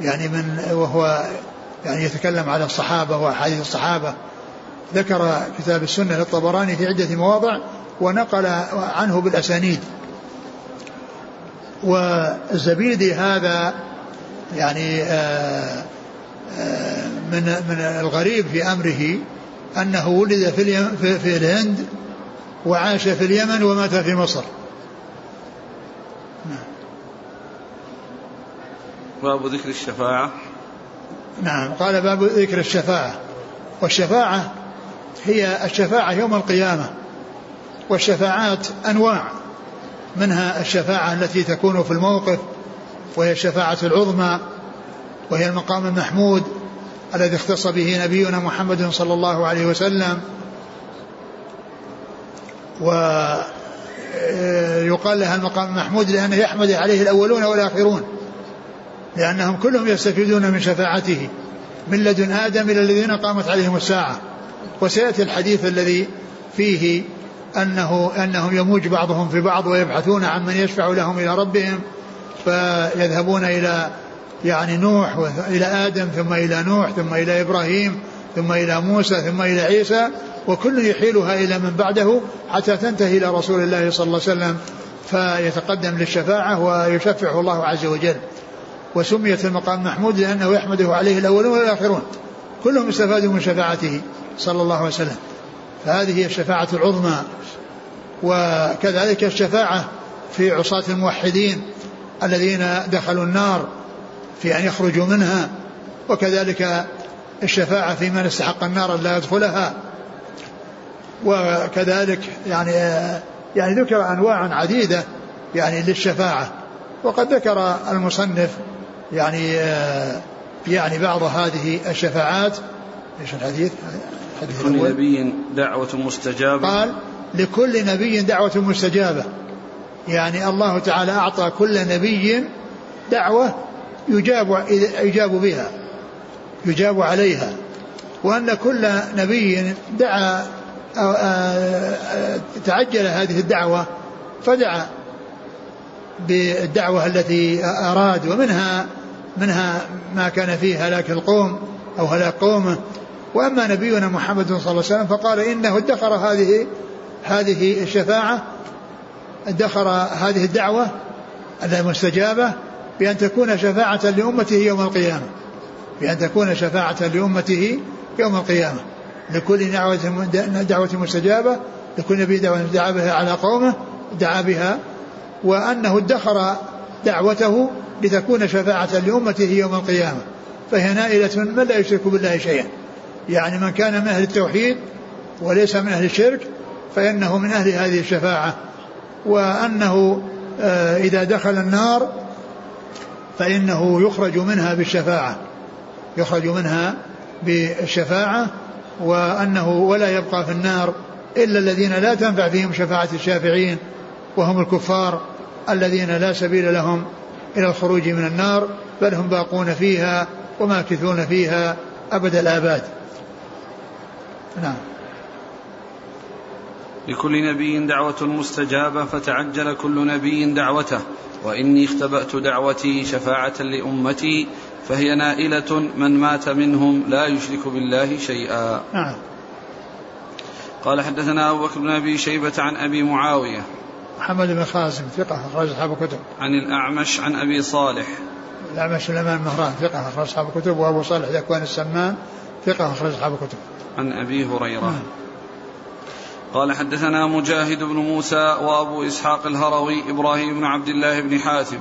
يعني من وهو يعني يتكلم على الصحابة وأحاديث الصحابة. ذكر كتاب السنة للطبراني في عدة مواضع ونقل عنه بالأسانيد. والزبيدي هذا يعني آه، آه، من من الغريب في أمره أنه ولد في الهند وعاش في اليمن ومات في مصر. نعم. باب ذكر الشفاعة. نعم قال باب ذكر الشفاعة. والشفاعة هي الشفاعة يوم القيامة. والشفاعات أنواع. منها الشفاعة التي تكون في الموقف وهي الشفاعة العظمى وهي المقام المحمود الذي اختص به نبينا محمد صلى الله عليه وسلم. ويقال لها المقام المحمود لأنه يحمد عليه الأولون والآخرون. لأنهم كلهم يستفيدون من شفاعته من لدن آدم إلى الذين قامت عليهم الساعة. وسيأتي الحديث الذي فيه أنه أنهم يموج بعضهم في بعض ويبحثون عن من يشفع لهم إلى ربهم فيذهبون إلى يعني نوح إلى آدم ثم إلى نوح ثم إلى إبراهيم ثم إلى موسى ثم إلى عيسى وكل يحيلها إلى من بعده حتى تنتهي إلى رسول الله صلى الله عليه وسلم فيتقدم للشفاعة ويشفعه الله عز وجل. وسميت المقام محمود لأنه يحمده عليه الأولون والآخرون. كلهم استفادوا من شفاعته صلى الله عليه وسلم. فهذه هي الشفاعة العظمى. وكذلك الشفاعة في عصاة الموحدين الذين دخلوا النار في أن يخرجوا منها. وكذلك الشفاعة في من استحق النار لا يدخلها. وكذلك يعني يعني ذكر أنواع عديدة يعني للشفاعة. وقد ذكر المصنف يعني يعني بعض هذه الشفاعات. إيش الحديث؟ لكل نبي دعوة مستجابة. قال لكل نبي دعوة مستجابة. يعني الله تعالى أعطى كل نبي دعوة يجاب يجاب بها يجاب عليها. وأن كل نبي دعا تعجل هذه الدعوة فدعا بالدعوة التي أراد ومنها منها ما كان فيه هلاك القوم أو هلاك قومه. وأما نبينا محمد صلى الله عليه وسلم فقال إنه ادخر هذه هذه الشفاعة ادخر هذه الدعوة المستجابة بأن تكون شفاعة لأمته يوم القيامة بأن تكون شفاعة لأمته يوم القيامة. لكل دعوة دعوة مستجابة لكل نبي دعوة دعا بها على قومه دعا بها وأنه ادخر دعوته لتكون شفاعة لأمته يوم القيامة. فهي نائلة من لا يشرك بالله شيئا. يعني من كان من أهل التوحيد وليس من أهل الشرك فإنه من أهل هذه الشفاعة. وأنه آه، إذا دخل النار فإنه يخرج منها بالشفاعة. يخرج منها بالشفاعة. وأنه ولا يبقى في النار إلا الذين لا تنفع فيهم شفاعة الشافعين وهم الكفار الذين لا سبيل لهم إلى الخروج من النار بل هم باقون فيها وماكثون فيها أبد الآباد. نعم. لكل نبي دعوة مستجابة فتعجل كل نبي دعوته وإني اختبأت دعوتي شفاعة لأمتي فهي نائلة من مات منهم لا يشرك بالله شيئا. نعم. قال حدثنا أبو بكر بن أبي شيبة عن أبي معاوية. محمد بن خازم ثقة أخرج أصحاب الكتب. عن الأعمش عن أبي صالح. الأعمش الأمان مهران ثقة أخرج أصحاب الكتب. وأبو صالح ذكوان السمان ثقة أخرج أصحاب الكتب. عن أبي هريرة. نعم. قال حدثنا مجاهد بن موسى وأبو إسحاق الهروي إبراهيم بن عبد الله بن حاتم.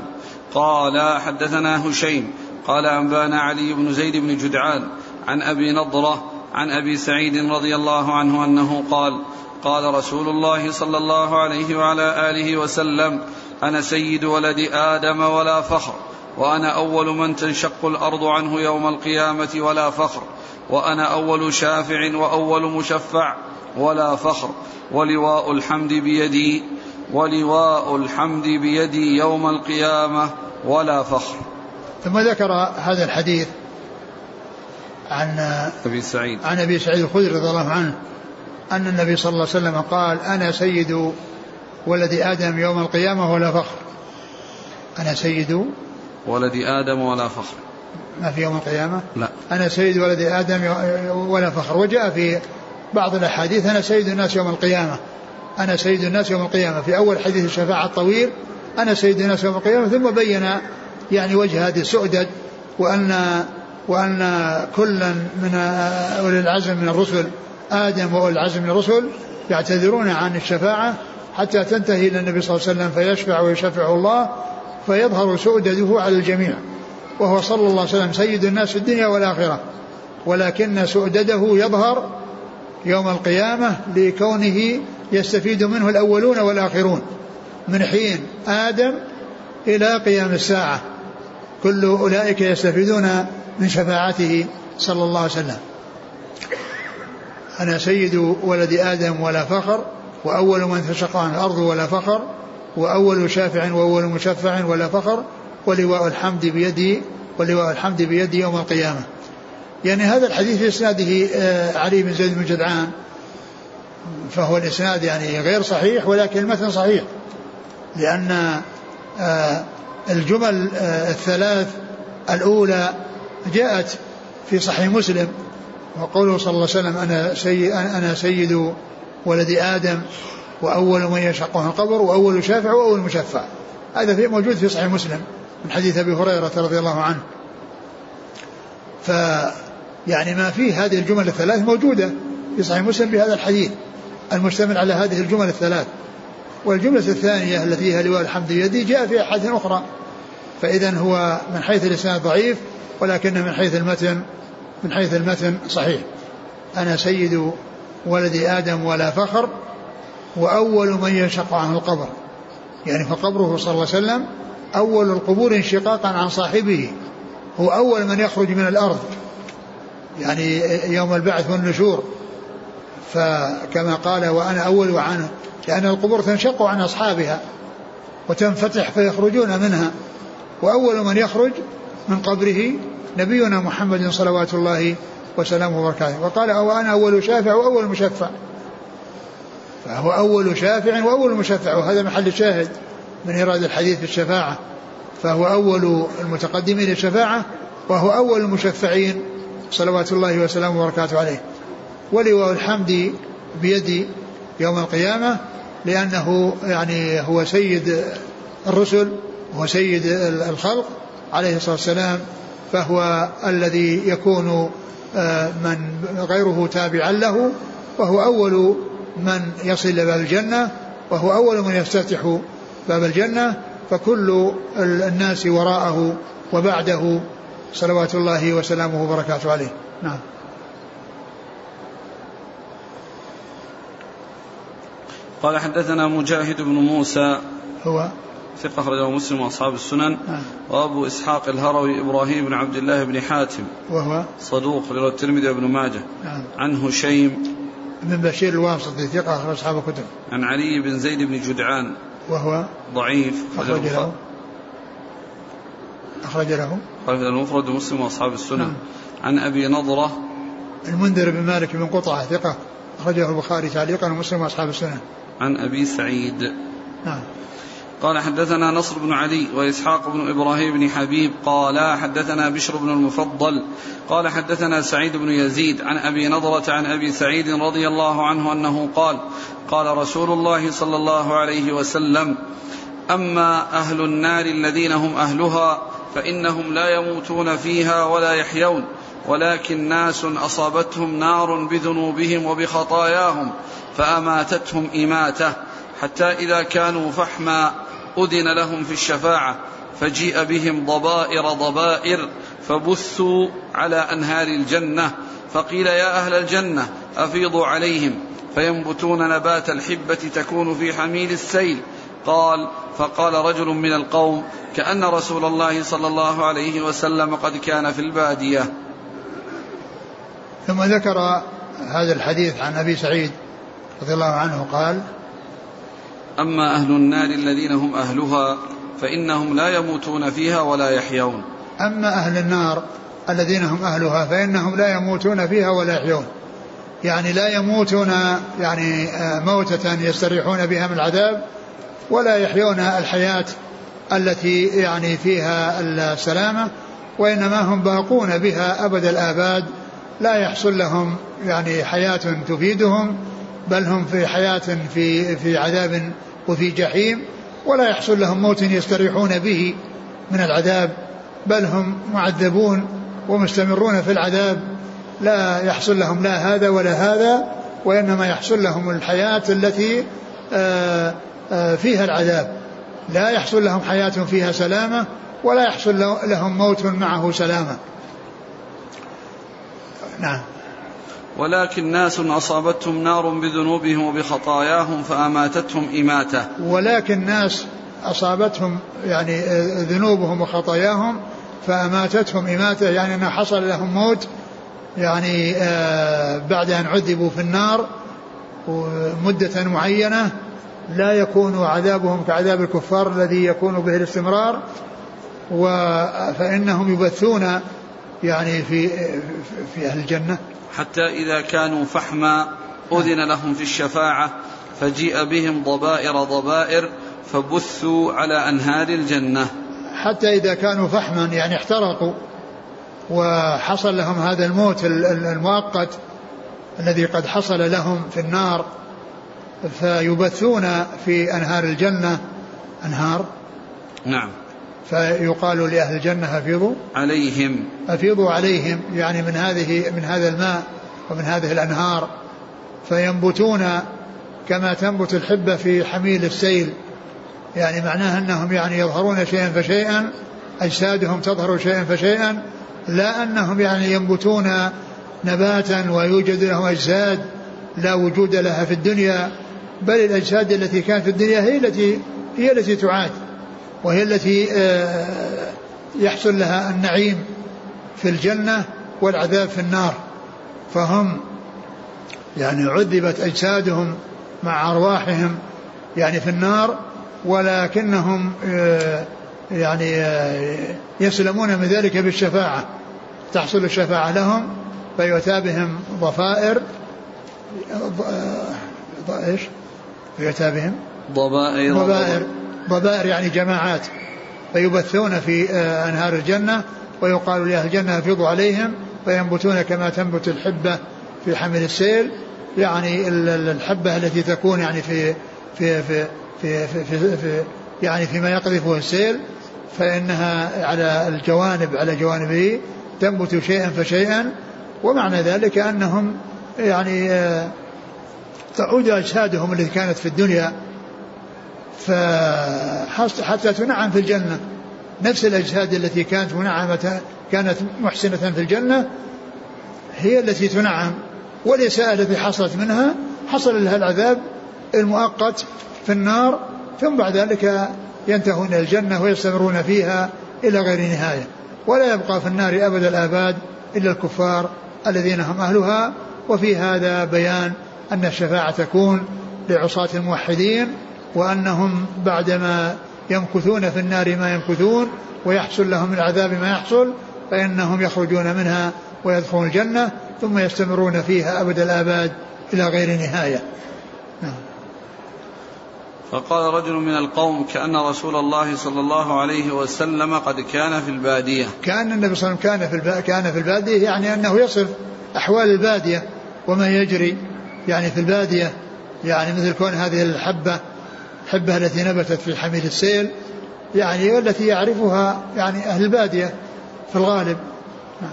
قال حدثنا هشيم قال أنبانا علي بن زيد بن جدعان عن أبي نضرة عن أبي سعيد رضي الله عنه أنه قال قال رسول الله صلى الله عليه وعلى آله وسلم أنا سيد ولد آدم ولا فخر وأنا أول من تنشق الأرض عنه يوم القيامة ولا فخر وأنا أول شافع وأول مشفع ولا فخر ولواء الحمد بيدي ولواء الحمد بيدي يوم القيامة ولا فخر. ثم ذكر هذا الحديث عن أبي سعيد. عن أبي سعيد الخدري رضي الله عنه أن النبي صلى الله عليه وسلم قال أنا سيد ولد آدم يوم القيامة ولا فخر. أنا سيد ولد آدم ولا فخر. ما في يوم القيامة؟ لا. أنا سيد ولد آدم ولا فخر. وجاء في بعض الأحاديث أنا سيد الناس يوم القيامة. أنا سيد الناس يوم القيامة. في أول حديث الشفاعة الطويل أنا سيد الناس يوم القيامة. ثم بين يعني وجه هذه السؤدد وأن وأن كلا من أولي العزم من الرسل آدم وأولي العزم من الرسل يعتذرون عن الشفاعة حتى تنتهي إلى النبي صلى الله عليه وسلم فيشفع ويشفع الله فيظهر سؤدده على الجميع وهو صلى الله عليه وسلم سيد الناس في الدنيا والآخرة. ولكن سؤدده يظهر يوم القيامة لكونه يستفيد منه الأولون والآخرون من حين آدم إلى قيام الساعة. كل أولئك يستفيدون من شفاعته صلى الله عليه وسلم. أنا سيد ولد آدم ولا فخر وأول من تشق عن الأرض ولا فخر وأول شافع وأول مشفع ولا فخر ولواء الحمد بيدي ولواء الحمد بيدي يوم القيامة. يعني هذا الحديث في إسناده آه، علي بن زيد بن جدعان. فهو الإسناد يعني غير صحيح ولكن المتن صحيح. لأن آه، الجمل آه، الثلاث الأولى جاءت في صحيح مسلم وقوله صلى الله عليه وسلم أنا سيد, أنا سيد ولد آدم وأول من يشقه القبر وأول شافع وأول مشفع. هذا في موجود في صحيح مسلم من حديث أبي هريرة رضي الله عنه. ف يعني ما فيه هذه الجمل الثلاث موجودة في صحيح مسلم بهذا الحديث. المشتمل على هذه الجمل الثلاث. والجملة الثانية التي هي لواء الحمد يدي جاء في أحاديث أخرى. فإذا هو من حيث الإسناد ضعيف ولكنه من حيث المتن من حيث المتن صحيح. أنا سيد ولد آدم ولا فخر وأول من ينشق عنه القبر. يعني فقبره صلى الله عليه وسلم أول القبور انشقاقا عن صاحبه. هو أول من يخرج من الأرض. يعني يوم البعث والنشور. فكما قال وأنا أول عنه لأن القبور تنشق عن أصحابها وتنفتح فيخرجون منها. وأول من يخرج من قبره نبينا محمد صلوات الله وسلامه وبركاته. وقال وأنا أول شافع وأول مشفع؟ فهو أول شافع وأول مشفع وهذا محل الشاهد من إيراد الحديث في الشفاعة. فهو أول المتقدمين للشفاعة وهو أول المشفعين صلوات الله وسلامه وبركاته عليه. ولواء الحمد بيدي يوم القيامة لأنه يعني هو سيد الرسل وهو سيد الخلق عليه الصلاة والسلام فهو الذي يكون آه، من غيره تابعا له وهو أول من يصل إلى باب الجنة وهو أول من يفتتح باب الجنة فكل الناس وراءه وبعده صلوات الله وسلامه وبركاته عليه. نعم. قال حدثنا مجاهد بن موسى. هو ثقة أخرجه مسلم وأصحاب السنن. نعم. وأبو إسحاق الهروي إبراهيم بن عبد الله بن حاتم. وهو صدوق رواه الترمذي وابن ماجه. نعم. عن هشيم. بن بشير الواسطي ثقة أخرج أصحاب الكتب. عن علي بن زيد بن جدعان. وهو ضعيف. أخرج له. أخرج له. أخرج المفرد ومسلم وأصحاب السنن. نعم. عن أبي نضرة. المنذر بن مالك بن قطعة ثقة. أخرجه البخاري تعليقا ومسلم وأصحاب السنن. عن أبي سعيد. نعم. قال حدثنا نصر بن علي وإسحاق بن إبراهيم بن حبيب قال حدثنا بشر بن المفضل قال حدثنا سعيد بن يزيد عن أبي نضرة عن أبي سعيد رضي الله عنه أنه قال قال رسول الله صلى الله عليه وسلم أما أهل النار الذين هم أهلها فإنهم لا يموتون فيها ولا يحيون. ولكن ناس أصابتهم نار بذنوبهم وبخطاياهم فأماتتهم إماتة حتى إذا كانوا فحما أذن لهم في الشفاعة فجيء بهم ضبائر ضبائر فبثوا على أنهار الجنة فقيل يا أهل الجنة أفيضوا عليهم فينبتون نبات الحبة تكون في حميل السيل قال فقال رجل من القوم كأن رسول الله صلى الله عليه وسلم قد كان في البادية ثم ذكر هذا الحديث عن أبي سعيد رضي الله عنه قال أما أهل النار الذين هم أهلها فإنهم لا يموتون فيها ولا يحيون. أما أهل النار الذين هم أهلها فإنهم لا يموتون فيها ولا يحيون. يعني لا يموتون يعني آه، موتة يستريحون بها من العذاب ولا يحيون الحياة التي يعني فيها السلامة وإنما هم باقون بها أبد الآباد لا يحصل لهم يعني حياة تفيدهم بل هم في حياة في في عذاب وفي جحيم ولا يحصل لهم موت يستريحون به من العذاب بل هم معذبون ومستمرون في العذاب. لا يحصل لهم لا هذا ولا هذا وإنما يحصل لهم الحياة التي آه، آه، فيها العذاب. لا يحصل لهم حياة فيها سلامة ولا يحصل لهم موت معه سلامة. نعم. ولكن ناس أصابتهم نار بذنوبهم وبخطاياهم فأماتتهم إماتة. ولكن ناس أصابتهم يعني ذنوبهم وخطاياهم فأماتتهم إماتة يعني أنه حصل لهم موت يعني آه، بعد أن عذبوا في النار مدة معينة لا يكون عذابهم كعذاب الكفار الذي يكون به الاستمرار فإنهم يبثون يعني في في أهل الجنة. حتى إذا كانوا فحما أذن لهم في الشفاعة فجيء بهم ضبائر ضبائر فبثوا على أنهار الجنة. حتى إذا كانوا فحما يعني احترقوا وحصل لهم هذا الموت المؤقت الذي قد حصل لهم في النار فيبثون في أنهار الجنة. أنهار؟ نعم. فيقال لأهل الجنة أفيضوا؟ عليهم. أفيضوا عليهم يعني من هذه من هذا الماء ومن هذه الأنهار. فينبتون كما تنبت الحبة في حميل السيل. يعني معناه أنهم يعني يظهرون شيئا فشيئا أجسادهم تظهر شيئا فشيئا لا أنهم يعني ينبتون نباتا ويوجد لهم أجساد لا وجود لها في الدنيا بل الأجساد التي كانت في الدنيا هي التي هي التي تعاد. وهي التي آه، يحصل لها النعيم في الجنة والعذاب في النار. فهم يعني عذبت أجسادهم مع أرواحهم يعني في النار ولكنهم آه، يعني آه، يسلمون من ذلك بالشفاعة. تحصل الشفاعة لهم فيؤتى بهم ضفائر إيش؟ فيؤتى بهم ضبائر ضبائر. ضبائر يعني جماعات فيبثون في آه، أنهار الجنة ويقال لأهل الجنة أفيضوا عليهم فينبتون كما تنبت الحبة في حمل السيل. يعني الحبة التي تكون يعني في في في في, في, في, في يعني فيما يقذفه السيل فإنها على الجوانب على جوانبه تنبت شيئا فشيئا. ومعنى ذلك أنهم يعني آه، تعود أجسادهم التي كانت في الدنيا حتى تنعم في الجنة. نفس الأجساد التي كانت منعمة كانت محسنة في الجنة هي التي تنعم. والإساءة التي حصلت منها حصل لها العذاب المؤقت في النار ثم بعد ذلك ينتهون إلى الجنة ويستمرون فيها إلى غير نهاية. ولا يبقى في النار أبد الآباد إلا الكفار الذين هم أهلها. وفي هذا بيان أن الشفاعة تكون لعصاة الموحدين وأنهم بعدما يمكثون في النار ما يمكثون ويحصل لهم من العذاب ما يحصل فإنهم يخرجون منها ويدخلون الجنة ثم يستمرون فيها أبد الآباد إلى غير نهاية نعم. فقال رجل من القوم كأن رسول الله صلى الله عليه وسلم قد كان في البادية كأن النبي صلى الله عليه وسلم كان في كان في البادية يعني أنه يصف أحوال البادية وما يجري يعني في البادية يعني مثل كون هذه الحبة الحبة التي نبتت في حميل السيل يعني والتي يعرفها يعني أهل البادية في الغالب. نعم.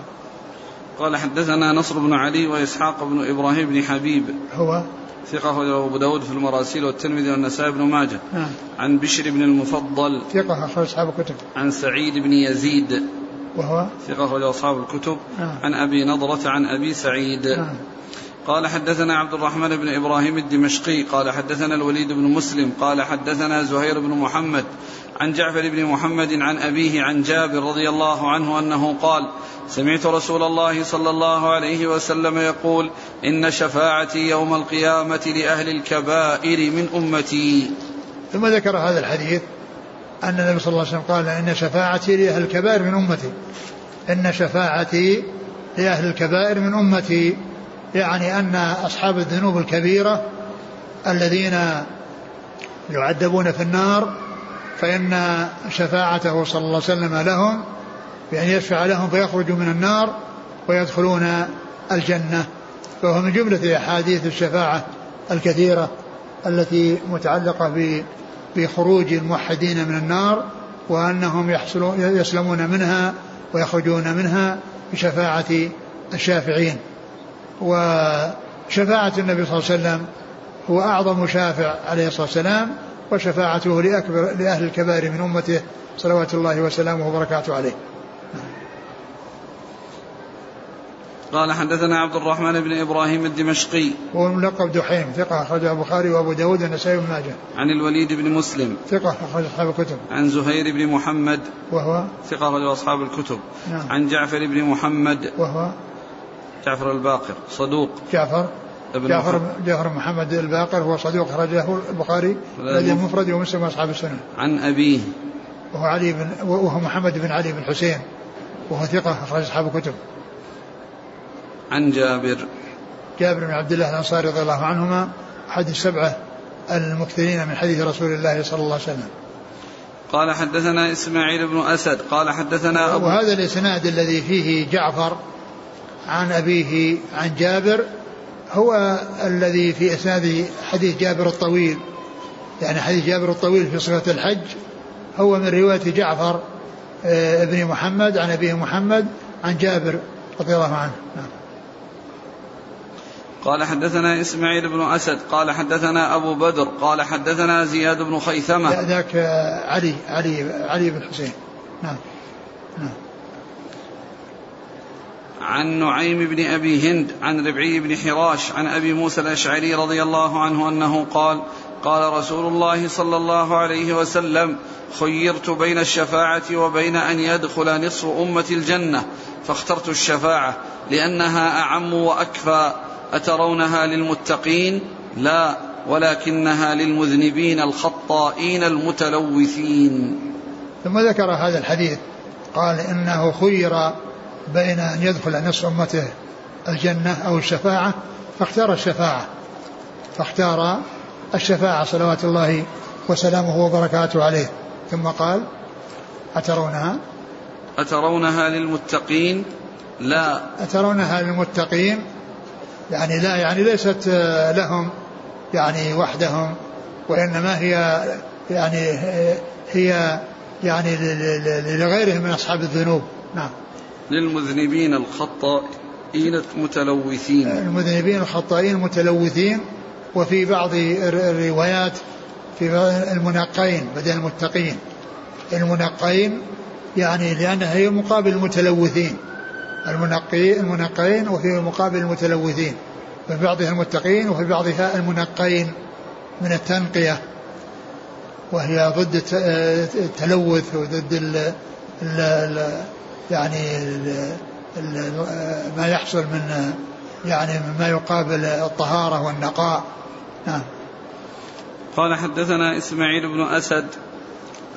قال حدثنا نصر بن علي وإسحاق بن إبراهيم بن حبيب. هو؟ ثقة أبو داود في المراسيل والترمذي والنسائي بن ماجه. نعم. عن بشر بن المفضل. ثقة أخرج أصحاب الكتب. عن سعيد بن يزيد. وهو؟ ثقة أخرج أصحاب الكتب. نعم. عن أبي نضرة عن أبي سعيد. نعم. قال حدثنا عبد الرحمن بن إبراهيم الدمشقي قال حدثنا الوليد بن مسلم قال حدثنا زهير بن محمد عن جعفر بن محمد عن أبيه عن جابر رضي الله عنه أنه قال سمعت رسول الله صلى الله عليه وسلم يقول إن شفاعتي يوم القيامة لأهل الكبائر من أمتي. ثم ذكر هذا الحديث أن النبي صلى الله عليه وسلم قال إن شفاعتي لأهل الكبائر من أمتي. إن شفاعتي لأهل الكبائر من أمتي. يعني أن أصحاب الذنوب الكبيرة الذين يعذبون في النار فإن شفاعته صلى الله عليه وسلم لهم بأن يشفع لهم فيخرجوا من النار ويدخلون الجنة. فهو من جملة أحاديث الشفاعة الكثيرة التي متعلقة بخروج الموحدين من النار وأنهم يسلمون منها ويخرجون منها بشفاعة الشافعين. وشفاعة النبي صلى الله عليه وسلم هو أعظم شافع عليه الصلاة والسلام وشفاعته لأكبر لأهل الكبائر من أمته صلوات الله وسلامه وبركاته عليه. قال حدثنا عبد الرحمن بن إبراهيم الدمشقي. هو الملقب دحيم ثقة أخرجه البخاري وأبو داود والنسائي بن ماجه. عن الوليد بن مسلم. ثقة أخرج أصحاب الكتب. عن زهير بن محمد. وهو؟ ثقة أخرج أصحاب الكتب. نعم. عن جعفر بن محمد. وهو؟ جعفر الباقر صدوق. جعفر ابن جعفر محمد. جعفر محمد الباقر هو صدوق أخرجه البخاري الذي المفرد ومسلم وأصحاب السنة. عن أبيه. وهو علي بن وهو محمد بن علي بن حسين وهو ثقة أخرج أصحاب الكتب. عن جابر. جابر بن عبد الله الأنصاري رضي الله عنهما أحد السبعة المكثرين من حديث رسول الله صلى الله عليه وسلم. قال حدثنا إسماعيل بن أسد قال حدثنا أبو وهذا الإسناد الذي فيه جعفر عن أبيه عن جابر هو الذي في إسناد حديث جابر الطويل. يعني حديث جابر الطويل في صفة الحج هو من رواية جعفر آه، ابن محمد عن أبيه محمد عن جابر رضي الله عنه. نعم. قال حدثنا إسماعيل بن أسد قال حدثنا أبو بدر قال حدثنا زياد بن خيثمة. ذاك علي علي علي بن حسين. نعم. نعم. عن نعيم بن أبي هند عن ربعي بن حراش عن أبي موسى الأشعري رضي الله عنه أنه قال قال رسول الله صلى الله عليه وسلم خيرت بين الشفاعة وبين أن يدخل نصف أمة الجنة فاخترت الشفاعة لأنها أعم وأكفى أترونها للمتقين؟ لا ولكنها للمذنبين الخطائين المتلوثين. ثم ذكر هذا الحديث قال إنه خير بين أن يدخل نصف أمته الجنة أو الشفاعة فاختار الشفاعة. فاختار الشفاعة صلوات الله وسلامه وبركاته عليه. ثم قال أترونها؟ أترونها للمتقين؟ لا. أترونها للمتقين؟ يعني لا يعني ليست لهم يعني وحدهم وإنما هي يعني هي يعني لغيرهم من أصحاب الذنوب. نعم. للمذنبين الخطائين المتلوثين. المذنبين الخطائين المتلوثين وفي بعض الروايات في المنقين بدل المتقين. المنقين يعني لأنها هي مقابل المتلوثين. المنقي المنقين وفي مقابل المتلوثين. في بعضها المتقين وفي بعضها المنقين من التنقية. وهي ضد التلوث وضد يعني ما يحصل من يعني مما يقابل الطهارة والنقاء. نعم. قال حدثنا إسماعيل بن أسد.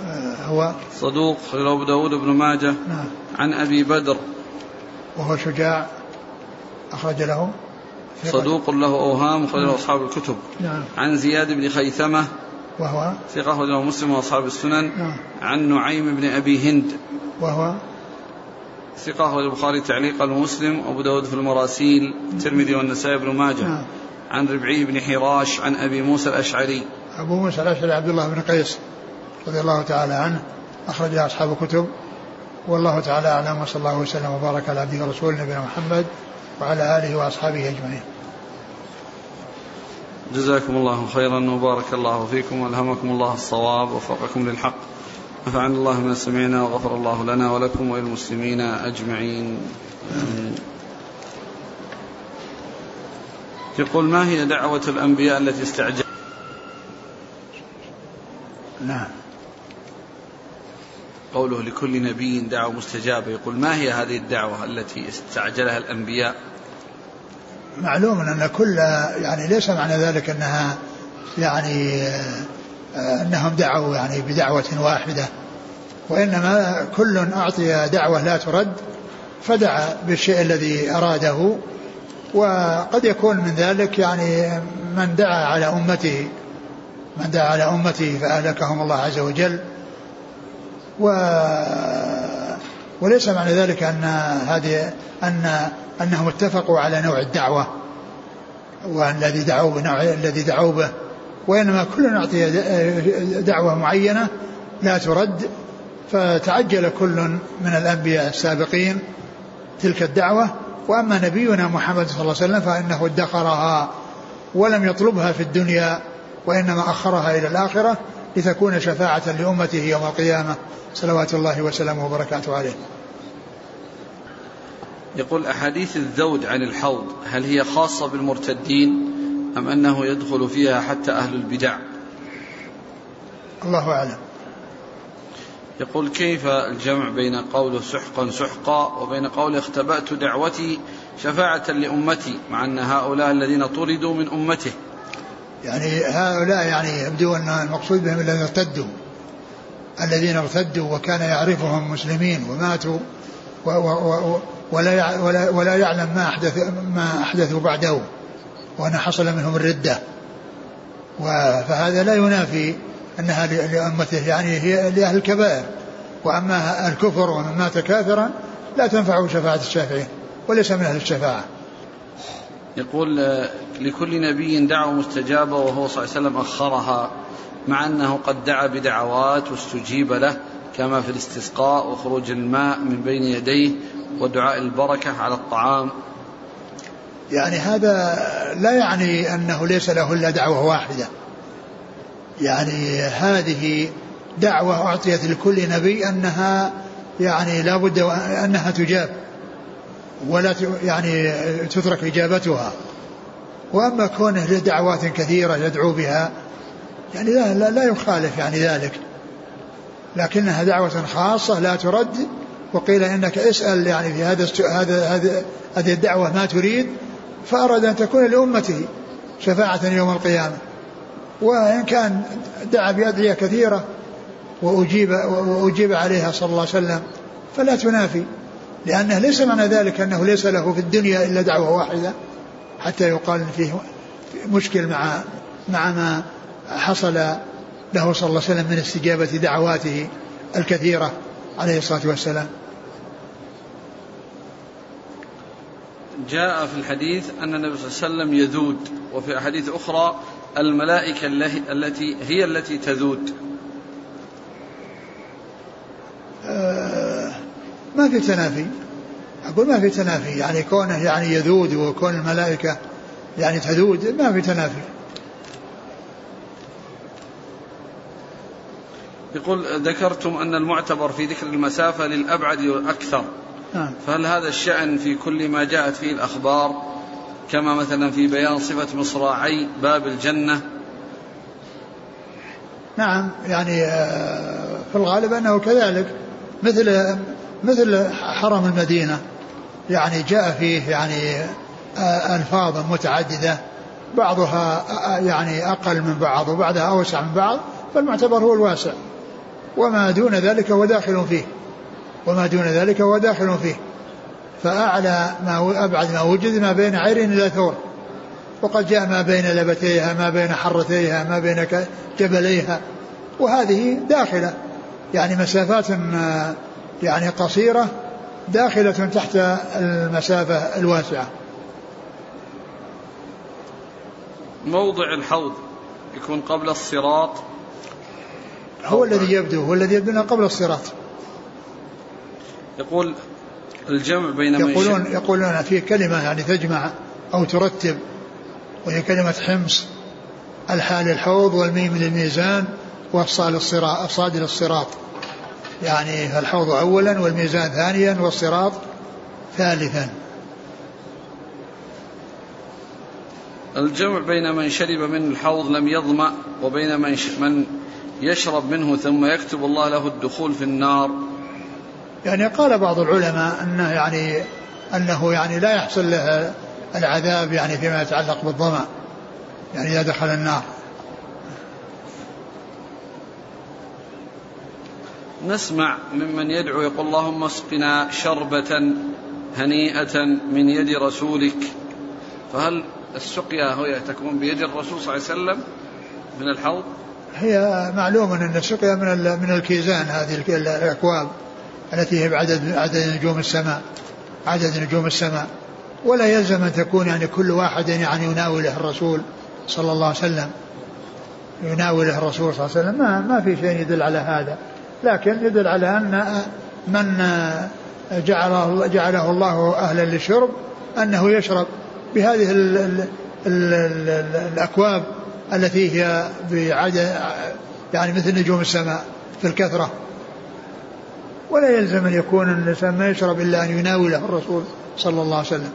آه، هو؟ صدوق أبو داود بن ماجه. نعم. عن أبي بدر. وهو شجاع. أخرج له صدوق له أوهام أخرج له أصحاب الكتب. نعم. عن زياد بن خيثمة. وهو؟ ثقة أخرجه مسلم وأصحاب السنن. نعم. عن نعيم بن أبي هند. وهو؟ ثقة أخرج البخاري تعليقا ومسلم وأبو داود في المراسيل الترمذي والنسائي بن ماجه. نعم. عن ربعي بن حراش عن أبي موسى الأشعري. أبو موسى الأشعري عبد الله بن قيس رضي الله تعالى عنه أخرج أصحاب الكتب. والله تعالى أعلم وصلى الله وسلم وبارك على عبده ورسوله نبينا محمد وعلى آله وأصحابه أجمعين. جزاكم الله خيرا وبارك الله فيكم وألهمكم الله الصواب ووفقكم للحق. نفعنا الله ما سمعنا وغفر الله لنا ولكم وللمسلمين أجمعين. يقول ما هي دعوة الأنبياء التي استعجل؟ نعم. قوله لكل نبي دعوة مستجابة. يقول ما هي هذه الدعوة التي استعجلها الأنبياء؟ معلوم أن كل يعني ليس معنى ذلك أنها يعني أنهم دعوا يعني بدعوة واحدة وإنما كل أعطي دعوة لا ترد فدعا بالشيء الذي أراده وقد يكون من ذلك يعني من دعا على أمته من دعا على أمته فأهلكهم الله عز وجل. و وليس معنى ذلك أن هذه أن أنهم اتفقوا على نوع الدعوة والذي دعوا الذي دعوا به. وإنما كل أعطي دعوة معينة لا ترد فتعجل كل من الأنبياء السابقين تلك الدعوة. وأما نبينا محمد صلى الله عليه وسلم فإنه ادخرها ولم يطلبها في الدنيا وإنما أخرها إلى الآخرة لتكون شفاعة لأمته يوم القيامة. صلوات الله وسلامه وبركاته عليه. يقول أحاديث الذود عن الحوض هل هي خاصة بالمرتدين أم أنه يدخل فيها حتى أهل البدع؟ الله أعلم. يقول كيف الجمع بين قوله سحقا سحقا وبين قوله اختبأت دعوتي شفاعة لأمتي مع أن هؤلاء الذين طردوا من أمته؟ يعني هؤلاء يعني يبدو أن المقصود بهم الذين ارتدوا. الذين ارتدوا وكان يعرفهم مسلمين وماتوا و و ولا ولا ولا يعلم ما احدث ما أحدثوا بعده. وأن حصل منهم الردة. فهذا لا ينافي أنها لأمته يعني هي لأهل الكبائر. وأما الكفر ومن مات كافرا لا تنفعه شفاعة الشافعين وليس من أهل الشفاعة. يقول لكل نبي دعوة مستجابة وهو صلى الله عليه وسلم أخرها مع أنه قد دعا بدعوات واستجيب له كما في الاستسقاء وخروج الماء من بين يديه ودعاء البركة على الطعام يعني هذا لا يعني أنه ليس له إلا دعوة واحدة. يعني هذه دعوة أعطيت لكل نبي أنها يعني لا بد أنها تجاب. ولا يعني تترك إجابتها. وأما كونه له دعوات كثيرة يدعو بها يعني لا, لا, لا يخالف يعني ذلك. لكنها دعوة خاصة لا ترد. وقيل إنك اسأل يعني في هذا هذا هذه هذه الدعوة ما تريد. فأراد أن تكون لأمته شفاعة يوم القيامة وإن كان دعا بأدعية كثيرة واجيب وأجيب عليها صلى الله عليه وسلم فلا تنافي لأنه ليس معنى ذلك أنه ليس له في الدنيا إلا دعوة واحدة حتى يقال فيه مشكل مع مع ما حصل له صلى الله عليه وسلم من استجابة دعواته الكثيرة عليه الصلاة والسلام. جاء في الحديث أن النبي صلى الله عليه وسلم يذود وفي أحاديث أخرى الملائكة التي هي التي تذود. آه ما في تنافي. أقول ما في تنافي. يعني كونه يعني يذود وكون الملائكة يعني تذود ما في تنافي. يقول ذكرتم أن المعتبر في ذكر المسافة للأبعد والأكثر نعم. فهل هذا الشأن في كل ما جاءت فيه الأخبار؟ كما مثلا في بيان صفة مصراعي باب الجنة. نعم يعني آه، في الغالب أنه كذلك مثل مثل حرم المدينة يعني جاء فيه يعني آه، ألفاظ متعددة بعضها آه، يعني أقل من بعض وبعدها أوسع من بعض فالمعتبر هو الواسع وما دون ذلك هو داخل فيه. وما دون ذلك هو داخل فيه. فأعلى ما أبعد ما وجد ما بين عير إلى ثور. وقد جاء ما بين لبتيها ما بين حرتيها ما بين جبليها. وهذه داخلة. يعني مسافات يعني قصيرة داخلة تحت المسافة الواسعة. موضع الحوض يكون قبل الصراط. هو الذي يبدو هو الذي يبدو قبل الصراط. يقول الجمع بين يقولون يقولون في كلمة يعني تجمع أو ترتب وهي كلمة حمص الحال الحوض والميم للميزان والصاد الصراط الصاد للصراط يعني الحوض أولا والميزان ثانيا والصراط ثالثا. الجمع بين من شرب من الحوض لم يظمأ وبين من من يشرب منه ثم يكتب الله له الدخول في النار. يعني قال بعض العلماء انه يعني أنه يعني لا يحصل له العذاب يعني فيما يتعلق بالظمأ يعني إذا دخل النار. نسمع ممن يدعو يقول اللهم اسقنا شربة هنيئة من يد رسولك. فهل السقيا هي تكون بيد الرسول صلى الله عليه وسلم من الحوض؟ هي معلوم أن السقيا من من الكيزان هذه الأكواب. التي هي بعدد عدد نجوم السماء عدد نجوم السماء. ولا يلزم أن تكون يعني كل واحد يعني يناوله الرسول صلى الله عليه وسلم. يناوله الرسول صلى الله عليه وسلم. ما ما في شيء يدل على هذا. لكن يدل على أن من جعله جعله الله أهلا للشرب أنه يشرب بهذه ال ال ال ال الأكواب التي هي بعدد يعني مثل نجوم السماء في الكثرة. ولا يلزم أن يكون الإنسان ما يشرب إلا أن يناوله الرسول صلى الله عليه وسلم.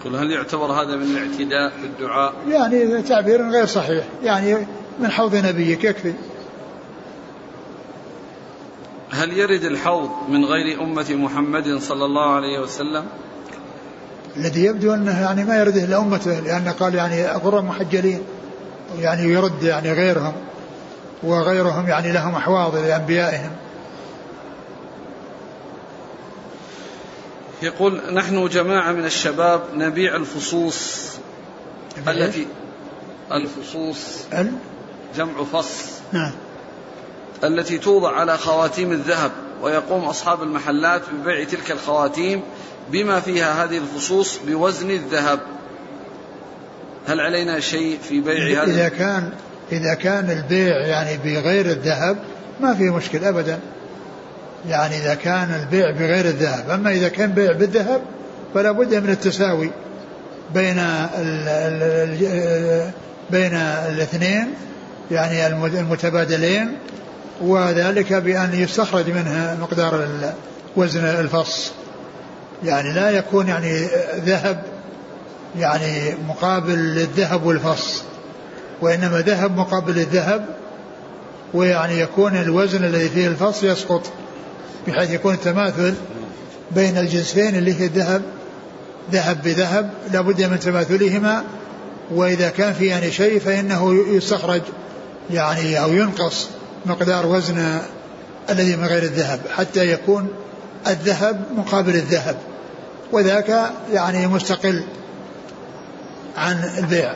يقول هل يعتبر هذا من الاعتداء في الدعاء؟ يعني تعبير غير صحيح، يعني من حوض نبيك يكفي. هل يرد الحوض من غير أمة محمد صلى الله عليه وسلم الذي يبدو أنه يعني ما يرده إلا أمته لأنه قال يعني غر محجلين يعني يرد يعني غيرهم وغيرهم يعني لهم أحواض لأنبيائهم. يقول نحن جماعة من الشباب نبيع الفصوص. التي الفصوص. جمع فص. نعم. التي توضع على خواتيم الذهب ويقوم أصحاب المحلات ببيع تلك الخواتيم بما فيها هذه الفصوص بوزن الذهب. هل علينا شيء في بيع هذا إذا كان إذا كان البيع يعني بغير الذهب ما في مشكلة أبدا. يعني إذا كان البيع بغير الذهب. أما إذا كان بيع بالذهب فلا بد من التساوي بين ال ال بين الاثنين يعني المتبادلين وذلك بأن يستخرج منها مقدار وزن الفص. يعني لا يكون يعني ذهب يعني مقابل للذهب والفص. وإنما ذهب مقابل الذهب ويعني يكون الوزن الذي فيه الفص يسقط بحيث يكون التماثل بين الجنسين اللي هي الذهب ذهب بذهب لابد من تماثلهما وإذا كان في يعني شيء فإنه يستخرج يعني أو ينقص مقدار وزن الذي من غير الذهب حتى يكون الذهب مقابل الذهب وذاك يعني مستقل عن البيع.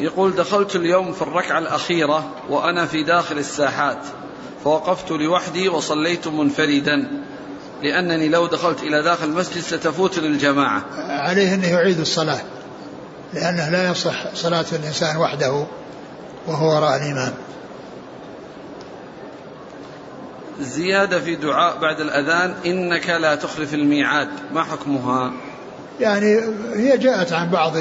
يقول دخلت اليوم في الركعة الأخيرة وأنا في داخل الساحات فوقفت لوحدي وصليت منفردا لأنني لو دخلت إلى داخل المسجد ستفوت للجماعة. عليه أنه يعيد الصلاة لأنه لا يصح صلاة الإنسان وحده وهو وراء الإمام. زيادة في دعاء بعد الأذان إنك لا تخلف الميعاد ما حكمها؟ يعني هي جاءت عن بعض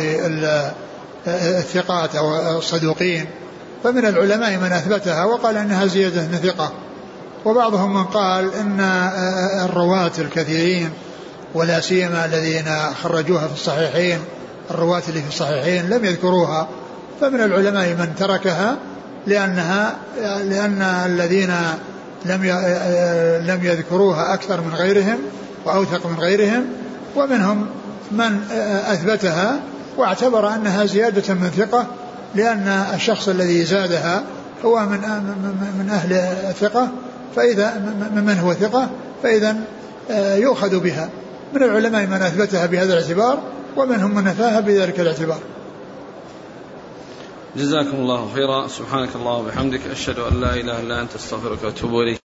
الثقات أو الصدوقين. فمن العلماء من أثبتها وقال أنها زيادة ثقة. وبعضهم من قال إن الرواة الكثيرين ولا سيما الذين خرجوها في الصحيحين الرواة اللي في الصحيحين لم يذكروها. فمن العلماء من تركها لأنها لأن الذين لم لم يذكروها أكثر من غيرهم وأوثق من غيرهم. ومنهم من أثبتها واعتبر أنها زيادة من ثقة لأن الشخص الذي زادها هو من من أهل الثقة فإذا ممن هو ثقة فإذا يؤخذ بها. من العلماء من أثبتها بهذا الاعتبار ومنهم من نفاها بذلك الاعتبار. جزاكم الله خيرا. سبحانك الله وبحمدك أشهد أن لا إله إلا أنت أستغفرك وأتوب إليك.